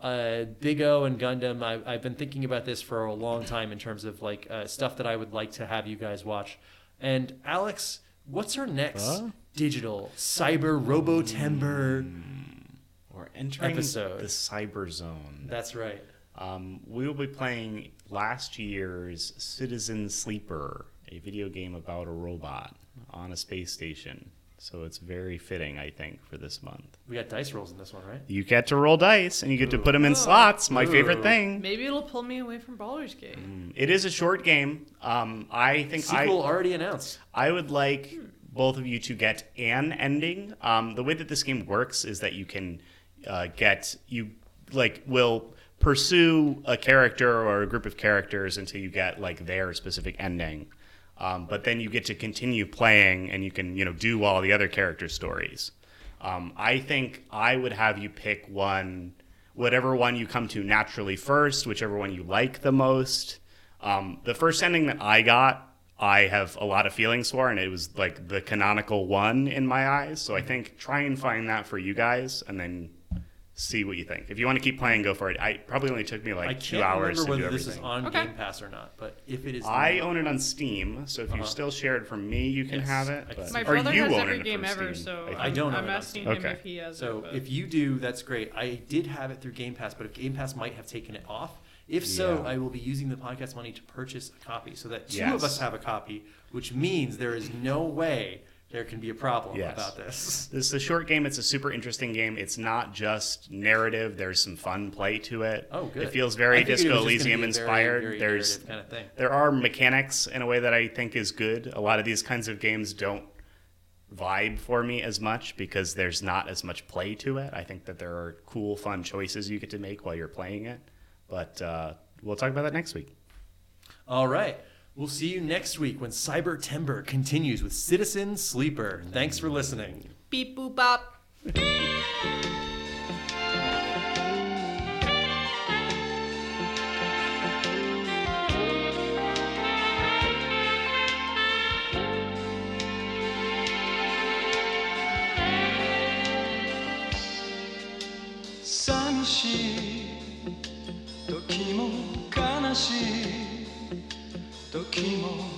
Uh, Big O and Gundam, I, I've been thinking about this for a long time in terms of like uh, stuff that I would like to have you guys watch. And Alex, what's our next Huh? digital cyber robotember? We're entering Episode. the cyber zone. That's right. Um, we will be playing last year's Citizen Sleeper, a video game about a robot on a space station. So it's very fitting, I think, for this month. We got dice rolls in this one, right? You get to roll dice and you get to put them in Ooh. slots. My favorite thing. Maybe it'll pull me away from Baldur's Gate. It is a short game. Um, I think I, Sequel already announced. I would like both of you to get an ending. Um, the way that this game works is that you can uh, get you like will pursue a character or a group of characters until you get like their specific ending. Um, but then you get to continue playing and you can you know do all the other character stories. Um, I think I would have you pick one, whatever one you come to naturally first, whichever one you like the most. Um, the first ending that I got, I have a lot of feelings for, and it was like the canonical one in my eyes. So I think try and find that for you guys, and then see what you think. If you want to keep playing, go for it. I probably only took me like I two can't hours remember to do whether this is on Okay. Game Pass or not, but if it is, I own it on Steam, so if you Uh-huh. still share it from me, you can Yes, have it. I can but- see My Or brother you has own every it game from ever, Steam, so think. I don't own I'm it on asking him Okay. if he has So it. but- if you do, that's great. I did have it through Game Pass, but if Game Pass might have taken it off. If so, Yeah. I will be using the podcast money to purchase a copy so that two Yes. of us have a copy, which means there is no way there can be a problem Yes. about this. This is a short game. It's a super interesting game. It's not just narrative. There's some fun play to it. Oh, good. It feels very Disco was just gonna Elysium be a very, inspired. very There's kind of thing. there are mechanics in a way that I think is good. A lot of these kinds of games don't vibe for me as much because there's not as much play to it. I think that there are cool, fun choices you get to make while you're playing it. But uh, we'll talk about that next week. All right. We'll see you next week when Cybertember continues with Citizen Sleeper. Thanks for listening. Beep boop bop. 時も